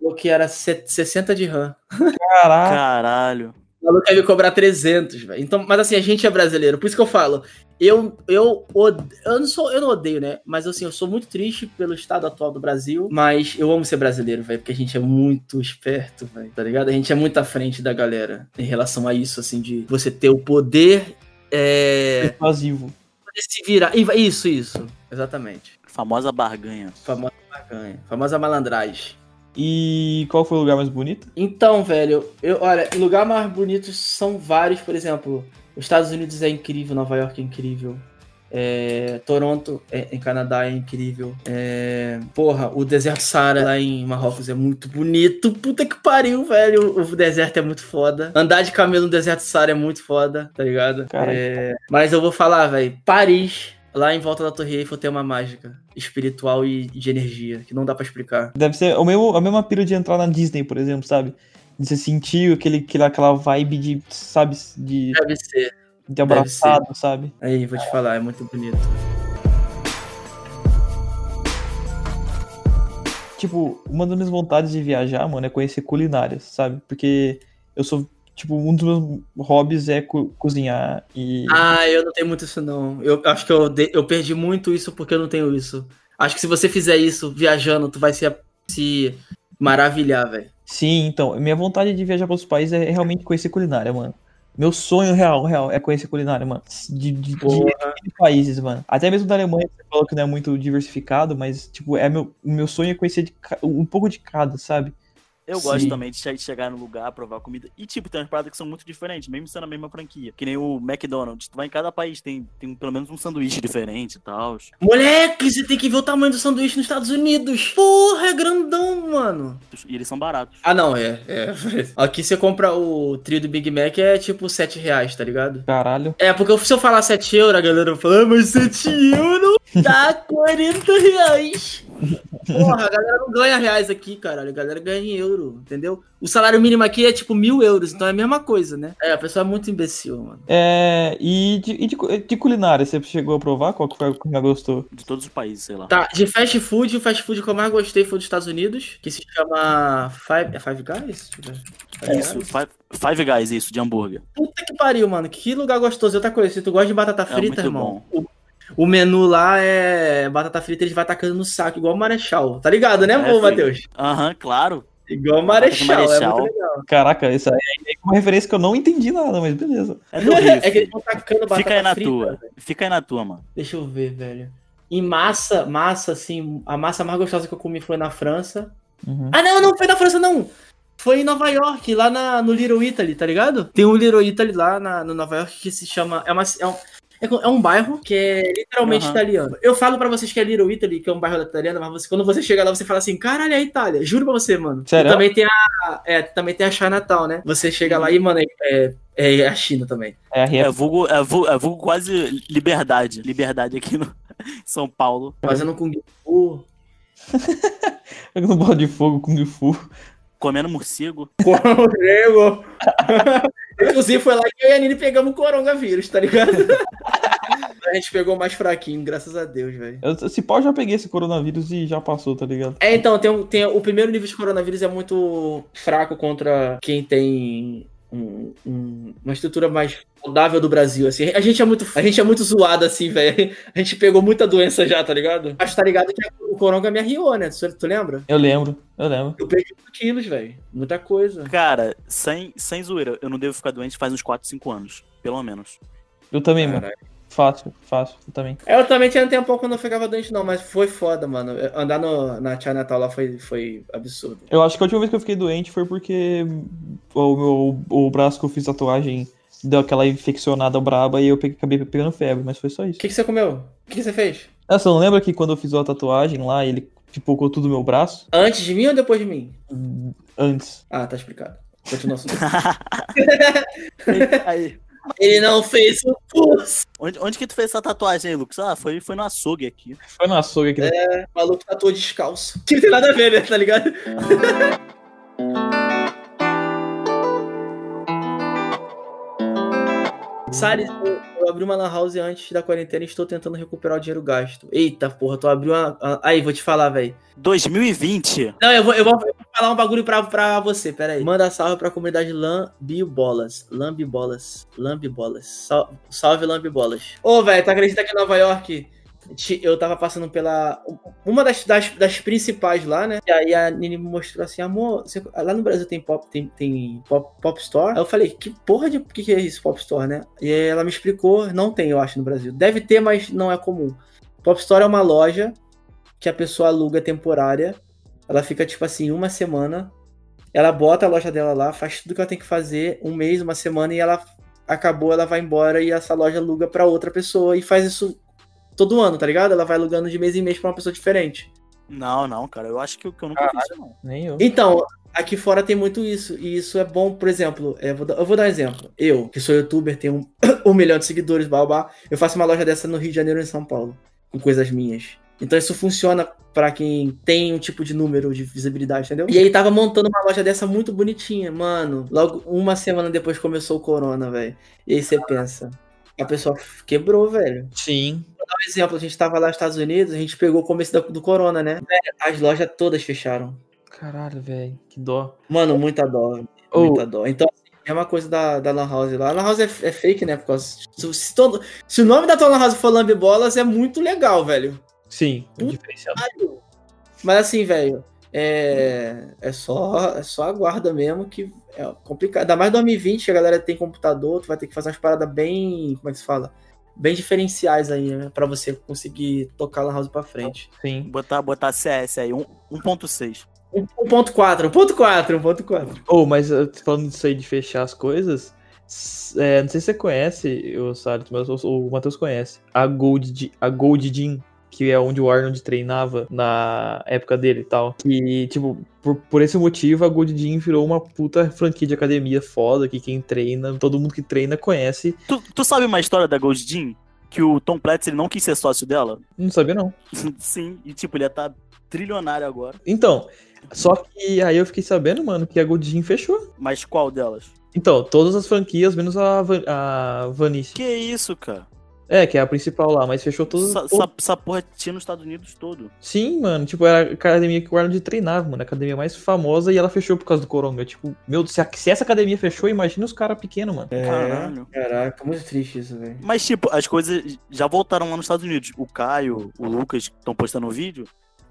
falou que era set- 60 de RAM. Caraca. Caralho. O maluco quer me cobrar 300, velho. Então, mas assim, a gente é brasileiro. Por isso que eu falo. Eu, eu, ode- eu não sou, eu não odeio, né? Mas assim, eu sou muito triste pelo estado atual do Brasil. Mas eu amo ser brasileiro, velho. Porque a gente é muito esperto, velho. Tá ligado? A gente é muito à frente da galera em relação a isso, assim, de você ter o poder. É. Persuasivo. poder se virar. Isso, isso. Exatamente. Famosa barganha. Famosa maconha. Famosa malandragem. E qual foi o lugar mais bonito? Então, velho, eu, olha, lugar mais bonitos são vários, por exemplo, os Estados Unidos é incrível, Nova York é incrível. É, Toronto, é, em Canadá, é incrível. É, porra, o deserto Saara lá em Marrocos é muito bonito. Puta que pariu, velho. O deserto é muito foda. Andar de camelo no deserto Saara é muito foda, tá ligado? É, mas eu vou falar, velho. Paris, lá em volta da Torre Eiffel, tem uma mágica espiritual e de energia que não dá pra explicar. Deve ser o mesmo, a mesma pira de entrar na Disney, por exemplo, sabe? De você sentir aquele, aquela, aquela vibe de, sabe, de, Deve ser. de abraçado, sabe? Aí, vou te falar, é muito bonito. Tipo, uma das minhas vontades de viajar, mano, é conhecer culinárias, sabe? Porque eu sou, tipo, um dos meus hobbies é co- cozinhar e... Ah, eu não tenho muito isso, não. Eu acho que eu, eu perdi muito isso porque eu não tenho isso. Acho que se você fizer isso viajando, tu vai se, se maravilhar, velho. Sim, então, minha vontade de viajar para outros países é realmente conhecer culinária, mano. Meu sonho real, real, é conhecer culinária, mano. De, de, de países, mano. Até mesmo da Alemanha, você falou que não é muito diversificado, mas, tipo, é meu, o meu sonho é conhecer de um pouco de cada, sabe? Eu Sim. gosto também de che- de chegar no lugar, provar comida. E, tipo, tem umas paradas que são muito diferentes, mesmo sendo a mesma franquia. Que nem o McDonald's. Tu vai em cada país, tem, tem pelo menos um sanduíche diferente e tal. Moleque, você tem que ver o tamanho do sanduíche nos Estados Unidos. Porra, é grandão, mano. E eles são baratos. Ah, não, é. é. Aqui você compra o trio do Big Mac é tipo 7 reais, tá ligado? Caralho. É, porque se eu falar 7 euros, a galera fala, ah, mas 7 euros dá 40 reais. Porra, a galera não ganha reais aqui, caralho. A galera ganha em euro, entendeu? O salário mínimo aqui é tipo mil euros, então é a mesma coisa, né? É, a pessoa é muito imbecil, mano. É, e de, e de de culinária, você chegou a provar? Qual que foi a que mais gostou? De todos os países, sei lá. Tá, de fast food, o fast food que eu mais gostei foi dos Estados Unidos, que se chama Five, é Five Guys? Eu. Five Isso, Guys? Five, Five Guys, isso, de hambúrguer. Puta que pariu, mano. Que lugar gostoso. E Outra coisa, se tu gosta de batata É frita, muito irmão. O, o menu lá é batata frita, eles vai tacando no saco, igual o Marechal. Tá ligado, né, É. Matheus? Aham, claro. Igual o de Marechal, é Marechal. muito legal. Caraca, essa aí é uma referência que eu não entendi nada, mas beleza. É do Rio. É que eles estão tacando batata Fica aí na frita. tua. velho. Fica aí na tua, mano. Deixa eu ver, velho. Em massa, massa, assim, a massa mais gostosa que eu comi foi na França. Uhum. Ah, não, não foi na França, não. Foi em Nova York, lá na, no Little Italy, tá ligado? Tem um Little Italy lá na, no Nova York que se chama. É, uma, é, um, é é um bairro que é literalmente Aham. italiano. Eu falo pra vocês que é Little Italy, que é um bairro italiano, mas você- quando você chega lá, você fala assim: caralho, é a Itália. Juro pra você, mano. Sério? E também tem a. É, também tem a Chinatown, né? Você chega lá e, mano, é, é, é a China também. É a É ref... vulgo, é, vulgo, é vulgo quase liberdade. Liberdade aqui no em São Paulo. Fazendo Kung Fu. no bola de fogo, Kung Fu. Comendo morcego. Corrego. Inclusive foi lá que eu e a Nini pegamos o coronavírus, tá ligado? A gente pegou mais fraquinho, graças a Deus, velho. Esse pau já peguei esse coronavírus e já passou, tá ligado? É, então, tem, um- tem, o primeiro nível de coronavírus é muito fraco contra quem tem um- um- uma estrutura mais saudável do Brasil, assim. A gente é muito, a gente é muito zoado, assim, velho. A gente pegou muita doença já, tá ligado? Mas tá ligado que o coronga me arriou, né? Tu, tu lembra? Eu lembro, eu lembro. Eu perdi 5 quilos, velho. Muita coisa. Cara, sem, sem zoeira, eu não devo ficar doente faz uns 4, 5 anos. Pelo menos. Eu também, mano. Fácil, fácil, eu também. Eu também tinha um tempo quando eu ficava doente, não, mas foi foda, mano. Andar no, na Chinatown lá foi, foi absurdo. Eu acho que a última vez que eu fiquei doente foi porque o meu o braço que eu fiz tatuagem deu aquela infeccionada braba e eu peguei- acabei pegando febre, mas foi só O isso. que, que você comeu? O que, que você fez? Ah, você não lembra que quando eu fiz a tatuagem lá, ele pipocou tudo no meu braço? Antes de mim ou depois de mim? Antes. Ah, tá explicado. Continua. Aí, Ele não fez o curso. onde, onde que tu fez essa tatuagem aí, Lucas? Ah, foi, foi no açougue aqui. Foi no açougue aqui. O maluco tatuou descalço. Que não tem nada a ver, né? Tá ligado? Salles, eu, abri uma lan house antes da quarentena e estou tentando recuperar o dinheiro gasto. Eita porra, tu abriu uma. Aí, vou te falar, velho. 2020? Não, eu vou, eu vou falar um bagulho pra, pra você, pera aí. Manda salve pra comunidade Lambibolas. Lambibolas. Lambibolas. Sal, salve Lambibolas. Ô, velho, tu acredita que em Nova York eu tava passando pela. Uma das, das, das principais lá, né? E aí a Nini me mostrou assim, amor, você- lá no Brasil tem pop, tem, tem pop, pop Store. Aí eu falei, que porra de que, que é isso, Pop Store, né? E aí ela me explicou, não tem, eu acho, no Brasil. Deve ter, mas não é comum. Pop Store é uma loja que a pessoa aluga temporária. Ela fica, tipo assim, uma semana. Ela bota a loja dela lá, faz tudo que ela tem que fazer, um mês, uma semana, e ela acabou, ela vai embora e essa loja aluga pra outra pessoa e faz isso todo ano, tá ligado? Ela vai alugando de mês em mês pra uma pessoa diferente. Não, não, cara. Eu acho que, eu- que eu nunca fiz isso, não. Nem eu. Então, aqui fora tem muito isso. E isso é bom, por exemplo, é, vou dar- eu vou dar um exemplo. Eu, que sou youtuber, tenho um, um milhão de seguidores, babá, eu faço uma loja dessa no Rio de Janeiro e em São Paulo, com coisas minhas. Então isso funciona pra quem tem um tipo de número de visibilidade, entendeu? E aí tava montando uma loja dessa muito bonitinha, mano. Logo uma semana depois começou o corona, velho. E aí você pensa, a pessoa quebrou, velho. Sim. Por exemplo, a gente tava lá nos Estados Unidos, a gente pegou o começo do corona, né? As lojas todas fecharam. Caralho, velho. Que dó. Mano, muita dó. Ô. Muita dó. Então, assim, é uma coisa da, da Lan House lá. A Lan House é, é fake, né? Por causa, se, se todo- se o nome da tua Lan House for Lambe Bolas, é muito legal, velho. Sim, Puta diferencial. Mas assim, velho, é, é, só, é só a guarda mesmo que é complicado. Ainda mais 2020, a galera tem computador, tu vai ter que fazer umas paradas bem. Como é que se fala? Bem diferenciais aí, né? Pra você conseguir tocar a Lan House pra frente. Sim. Botar, botar CS aí, um- 1.6. 1.4, 1.4, 1.4. Ô, mas falando disso aí de fechar as coisas, é, não sei se você conhece, o Salles, mas o, o Matheus conhece. A Gold, a Gold Gym, que é onde o Arnold treinava na época dele e tal. Que, tipo, por, por esse motivo, a Gold Gym virou uma puta franquia de academia foda, que quem treina, todo mundo que treina conhece. Tu, tu sabe uma história da Gold Jean? Que o Tom Platz ele não quis ser sócio dela? Não sabia, não. Sim, e tipo, ele ia estar trilionário agora. Então, só que aí eu fiquei sabendo, mano, que a Gold Gym fechou. Mas qual delas? Então, todas as franquias, menos a, Van- a Vanice. Que isso, cara? É, que é a principal lá, mas fechou todas. Essa, essa, essa porra tinha nos Estados Unidos todo. Sim, mano, tipo, era a academia que o Arnold treinava, mano, a academia mais famosa e ela fechou por causa do coronga. Tipo, meu, se, se essa academia fechou, imagina os caras pequenos, mano. Caralho. Caraca, muito triste isso, velho. Mas, tipo, as coisas já voltaram lá nos Estados Unidos. O Caio, o Lucas, que estão postando o vídeo,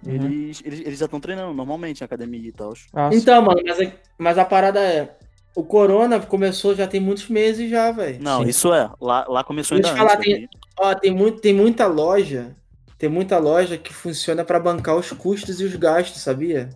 Uhum. eles, eles, eles já estão treinando normalmente em academia e tal. Ah, Então, mano, mas, a- mas a parada é. O Corona começou já tem muitos meses já, velho. Não, Sim. isso é. Lá, lá começou te ainda falar, antes. tem- Ó, tem, muito, tem muita loja. Tem muita loja que funciona pra bancar os custos e os gastos, sabia?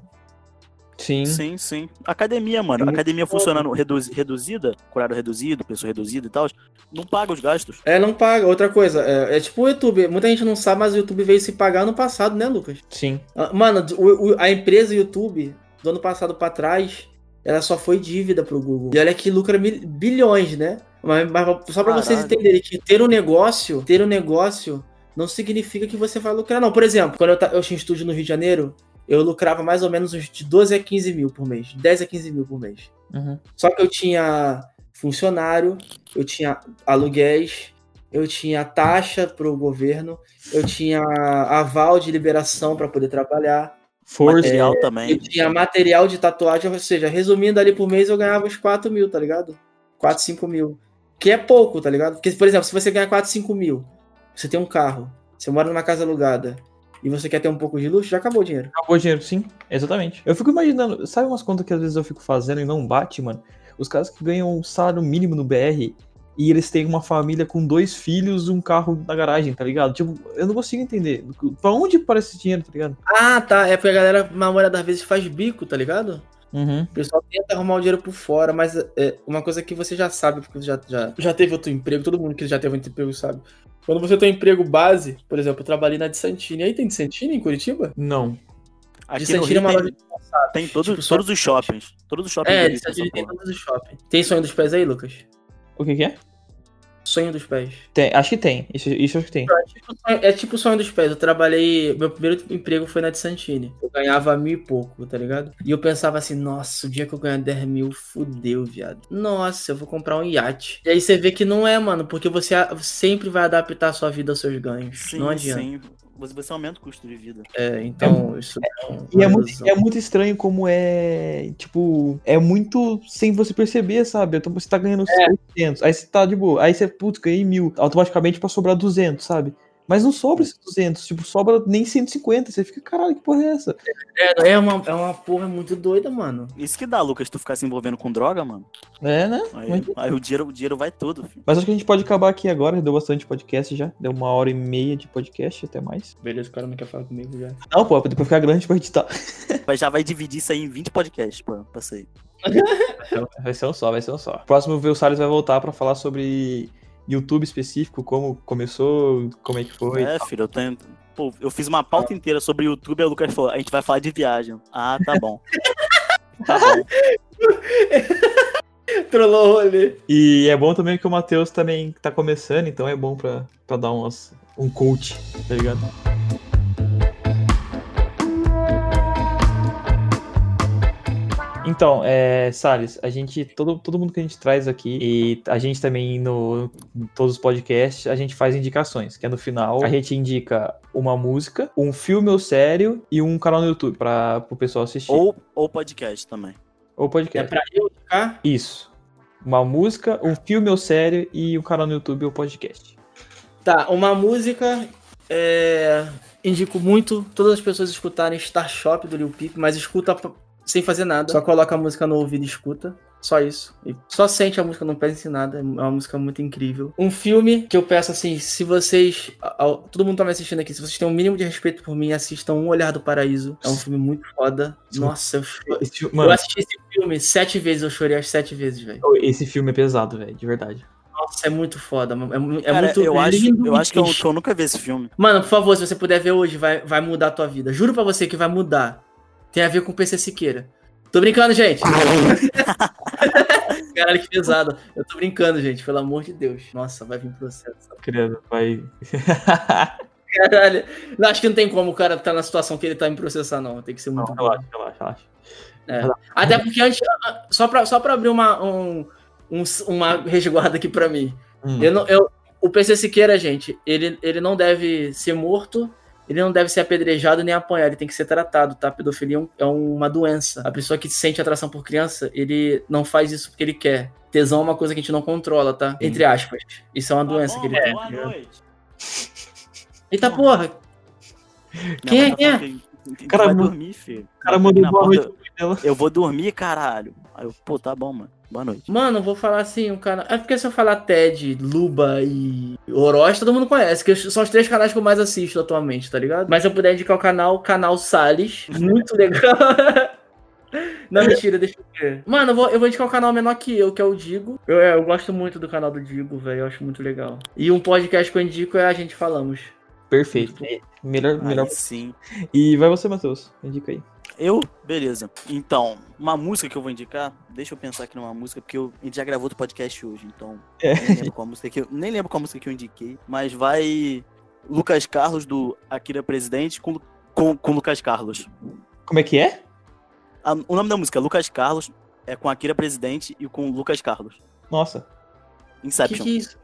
sim. Sim, sim. Academia, mano. Academia funcionando reduzi- reduzida, horário reduzido, pessoa reduzida e tal, não paga os gastos. É, não paga. Outra coisa, é, é tipo o YouTube. Muita gente não sabe, mas o YouTube veio se pagar no passado, né, Lucas? Sim. Ah, Mano, o- o- a empresa YouTube, do ano passado pra trás, ela só foi dívida pro Google. E olha que lucra bilhões, né? Mas, mas só pra vocês entenderem que ter um negócio, ter um negócio não significa que você vai lucrar, não. Por exemplo, quando eu, eu tinha estúdio no Rio de Janeiro, eu lucrava mais ou menos uns de 12 a 15 mil por mês. de 10 a 15 mil por mês. Uhum. Só que eu tinha funcionário, eu tinha aluguéis, eu tinha taxa pro governo, eu tinha aval de liberação para poder trabalhar, Força. Material eu também. tinha material de tatuagem, ou seja, resumindo ali por mês eu ganhava uns 4 mil, tá ligado? 4, 5 mil. Que é pouco, tá ligado? Porque, por exemplo, se você ganhar 4, 5 mil, você tem um carro, você mora numa casa alugada e você quer ter um pouco de luxo, já acabou o dinheiro. Acabou o dinheiro, sim, exatamente. Eu fico imaginando, sabe umas contas que às vezes eu fico fazendo e não bate, mano? Os caras que ganham um salário mínimo no BR e eles têm uma família com dois filhos e um carro na garagem, tá ligado? Tipo, eu não consigo entender. Pra onde parece esse dinheiro, tá ligado? Ah, tá. É porque a galera, na maioria das vezes, faz bico, tá ligado? Uhum. O pessoal tenta arrumar o dinheiro por fora, mas é uma coisa que você já sabe, porque você já, já, já teve outro emprego, todo mundo que já teve outro emprego sabe. Quando você tem um emprego base, por exemplo, eu trabalhei na de Santini. Aí tem de Santini em Curitiba? Não. Aqui de Santini é uma tem, loja de calçados. tem todos, Tipo, todos os shoppings. Todos os shoppings É, de Santini tem todos os shopping. Tem sonho dos pés aí, Lucas? O que que é? Sonho dos pés. Tem, acho que tem. Isso, isso acho que tem. É tipo, sonho- é tipo o sonho dos pés. Eu trabalhei. Meu primeiro emprego foi na de Santini. Eu ganhava mil e pouco, tá ligado? E eu pensava assim, nossa, o dia que eu ganhar 10 mil, fudeu, viado. Nossa, eu vou comprar um iate. E aí você vê que não é, mano, porque você sempre vai adaptar a sua vida aos seus ganhos. Sim, não adianta. sim. Você, você aumenta o custo de vida. É, então, isso é um- E é muito, é muito estranho como é. Tipo, é muito sem você perceber, sabe? Então você tá ganhando 800, aí você tá de boa, aí você, putz, ganhei mil, automaticamente pra sobrar 200, sabe? Mas não sobra esses 200, tipo, sobra nem 150. Você fica, caralho, que porra é essa? É, é uma, é uma porra muito doida, mano. Isso que dá, Lucas, tu ficar se envolvendo com droga, mano. É, né? Aí, Mas, aí o, dinheiro, o dinheiro vai todo, filho. mas acho que a gente pode acabar aqui agora, deu bastante podcast já. Deu uma hora e meia de podcast, até mais. Beleza, o cara não quer falar comigo já. Não, pô, depois ficar grande pra editar. Mas já vai dividir isso aí em 20 podcasts, pô, pra sair. Vai ser um só, vai ser um só. Próximo, o Salles vai voltar pra falar sobre YouTube específico, como começou, como é que foi. É, filho, eu tenho. Pô, eu fiz uma pauta inteira sobre o YouTube e o Lucas falou: a gente vai falar de viagem. Ah, tá bom. tá bom. Trollou o rolê. E é bom também que o Matheus também tá começando, então é bom pra, pra dar umas, um coach, tá ligado? Então, é, Salles, a gente, todo, todo mundo que a gente traz aqui, e a gente também no em todos os podcasts, a gente faz indicações, que é no final, a gente indica uma música, um filme ou sério e um canal no YouTube para o pessoal assistir. Ou, ou podcast também. Ou É podcast. pra eu ficar? Isso. Uma música, um filme ou série e um canal no YouTube ou podcast. Tá, uma música. é, Indico muito todas as pessoas escutarem Star Shop do Lil Peep, mas escuta sem fazer nada. Só coloca a música no ouvido e escuta. Só isso. E só sente a música, não pensa em nada. É uma música muito incrível. Um filme que eu peço assim: se vocês. a- a- Todo mundo tá me assistindo aqui, se vocês têm um mínimo de respeito por mim, assistam Um Olhar do Paraíso. É um filme muito foda. Sim. Nossa, eu, cho- Esse, fi- eu mano, assisti esse filme sete vezes, eu chorei as sete vezes, velho. esse filme é pesado, velho, de verdade. Nossa, é muito foda. É, é Cara, muito eu acho, lindo eu e acho que eu, eu nunca vi esse filme. Mano, por favor, se você puder ver hoje, vai, vai mudar a tua vida. Juro pra você que vai mudar. Tem a ver com o PC Siqueira. Tô brincando, gente. Caralho, que pesado. Eu tô brincando, gente, pelo amor de Deus. Nossa, vai vir processo. Credo, vai. Caralho. Não, acho que não tem como o cara tá na situação que ele tá me processar, não. Tem que ser muito Não, relaxa, relaxa, relaxa. É. Até porque antes. Só pra, só pra abrir uma, um, um- uma resguarda aqui pra mim. Hum. Eu não, eu, o PC Siqueira, gente, ele, ele não deve ser morto, ele não deve ser apedrejado nem apanhado, ele tem que ser tratado, tá? Pedofilia é é uma doença. A pessoa que sente atração por criança, ele não faz isso porque ele quer. Tesão é uma coisa que a gente não controla, tá? Entre aspas. Isso é uma doença que ele tem. Boa noite. Eita porra! Quem é, quem é? O Cara, dormir, filho. O cara mandou boa noite dela. Eu vou dormir, caralho. Aí eu, pô, tá bom, mano. Boa noite. Mano, eu vou falar assim, o canal. É porque se eu falar TED, Luba e Orochi, todo mundo conhece, que são os três canais que eu mais assisto atualmente, tá ligado? Mas se eu puder indicar o canal, canal Salles, muito legal. Não, mentira, deixa eu ver. Mano, eu vou, eu vou indicar um canal menor que eu, que é o Digo. Eu, é, eu gosto muito do canal do Digo, velho. Eu acho muito legal. E um podcast que eu indico é A Gente Falamos. Perfeito. Melhor, Aí melhor. sim. E vai você, Matheus. Indica aí. Eu? Beleza. Então, uma música que eu vou indicar, deixa eu pensar aqui numa música, porque eu, a gente já gravou outro podcast hoje, então É. nem lembro qual música que eu, nem lembro qual música que eu indiquei, mas vai Lucas Carlos do Akira Presidente com, com, com Lucas Carlos. Como é que é? A- o nome da música é Lucas Carlos, é com Akira Presidente e com Lucas Carlos. Nossa. O que, Inception. que é isso?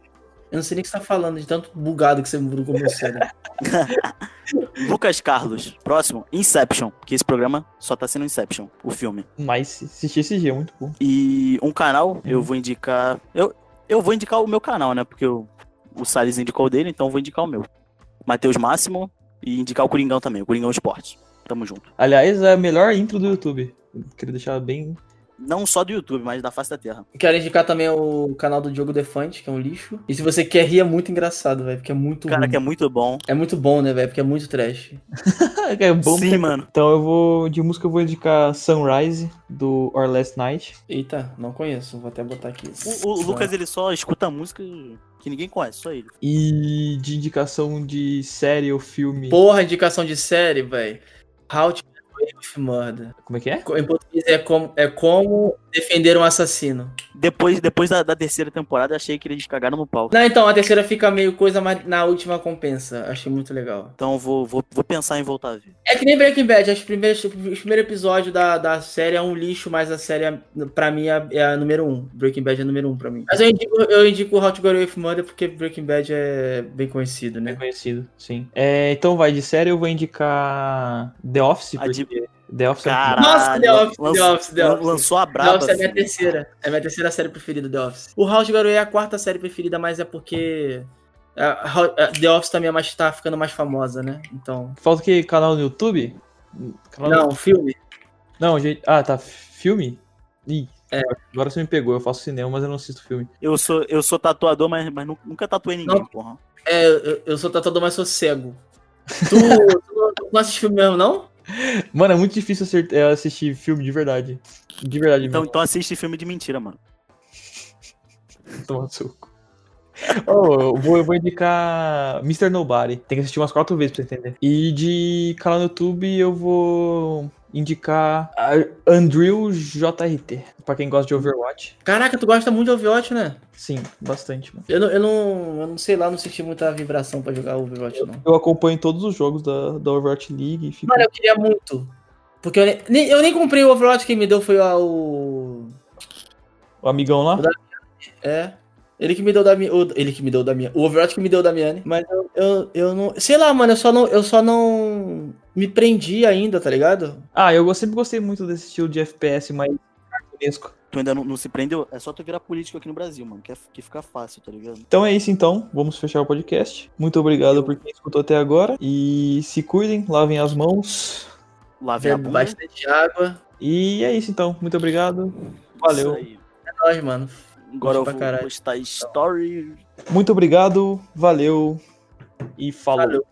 Eu não sei nem o que você tá falando, de tanto bugado que você bugou meu cérebro. Lucas Carlos. Próximo, Inception, que esse programa só tá sendo Inception, o filme. Mas assisti esse dia, muito bom. E um canal, eu vou indicar. Eu, eu vou indicar o meu canal, né? Porque o, o Salles indicou o dele, então eu vou indicar o meu. Matheus Máximo e indicar o Coringão também, o Coringão Esporte. Tamo junto. Aliás, é a melhor intro do YouTube. Eu queria deixar bem. Não só do YouTube, mas da face da Terra. Quero indicar também o canal do Diogo Defante, que é um lixo. E se você quer rir, é muito engraçado, velho, porque é muito Cara, ruim. que é muito bom. É muito bom, né, velho, porque é muito trash. é bom Sim, pra- mano. Então eu vou. De música eu vou indicar Sunrise, do Or Last Night. Eita, não conheço, vou até botar aqui. O, o Lucas, ele só escuta música que ninguém conhece, só ele. E de indicação de série ou filme. Porra, indicação de série, velho. How to With Murder. Como é que é? Em português é como, é como defender um assassino. Depois, depois da, da terceira temporada, achei que eles cagaram no pau. Não, então, a terceira fica meio coisa, mas na última compensa. Achei muito legal. Então eu vou, vou, vou pensar em voltar a ver. É que nem Breaking Bad, os primeiros, os primeiros episódios da, da série é um lixo, mas a série, é, pra mim, é, é a número um. Breaking Bad é a número um pra mim. Mas eu indico, eu indico How to Get Away with Murder porque Breaking Bad é bem conhecido, Bem né? conhecido, sim. É, então vai, de série eu vou indicar The Office, de- porque The Office é Caralho, Nossa, The Office, The Office, The Office. Lançou a The braba. Office é minha filho. terceira. É minha terceira série preferida, The Office. O Get Away é a quarta série preferida, mas é porque... The Office também é mais, tá ficando mais famosa, né? Então... Falta que canal no YouTube? Canal no- Não, filme. Não, gente. Ah, tá. Filme? Ih, É. agora você me pegou. Eu faço cinema, mas eu não assisto filme. Eu sou, eu sou tatuador, mas, mas nu- nunca tatuei ninguém, Não. porra. É, eu, eu sou tatuador, mas sou cego. Tu, tu não- assiste filme mesmo, não? Mano, é muito difícil é, assistir filme de verdade. De verdade Então, mesmo. então assiste filme de mentira, mano. Toma suco. Oh, eu, vou, eu vou indicar Mr. Nobody. Tem que assistir umas quatro vezes pra você entender. E de canal no YouTube eu vou indicar Andrew JRT. Pra quem gosta de Overwatch. Caraca, tu gosta muito de Overwatch, né? Sim, bastante, mano. Eu não, eu não, eu não sei lá, não senti muita vibração pra jogar Overwatch, não. Eu acompanho todos os jogos da, da Overwatch League. Fico... Mano, eu queria muito. Porque eu nem, eu nem comprei o Overwatch, quem me deu foi o. O amigão lá? É. Ele que me deu da minha. Ele que me deu da minha. O Overwatch que me deu da Miane. Mas eu, eu, eu não. Sei lá, mano, eu só não. Eu só não me prendi ainda, tá ligado? Ah, eu sempre gostei muito desse estilo de FPS mais cartunesco. Tu ainda não, não se prendeu? É só tu virar político aqui no Brasil, mano, que, é, que fica fácil, tá ligado? Então é isso então, vamos fechar o podcast. Muito obrigado por quem escutou até agora. E se cuidem, lavem as mãos. Lavem a bunda. bastante água. E é isso então, muito obrigado. Valeu. Isso aí. É nóis, mano. Agora eu pra vou caralho. postar story. Muito obrigado, valeu e falou. Valeu.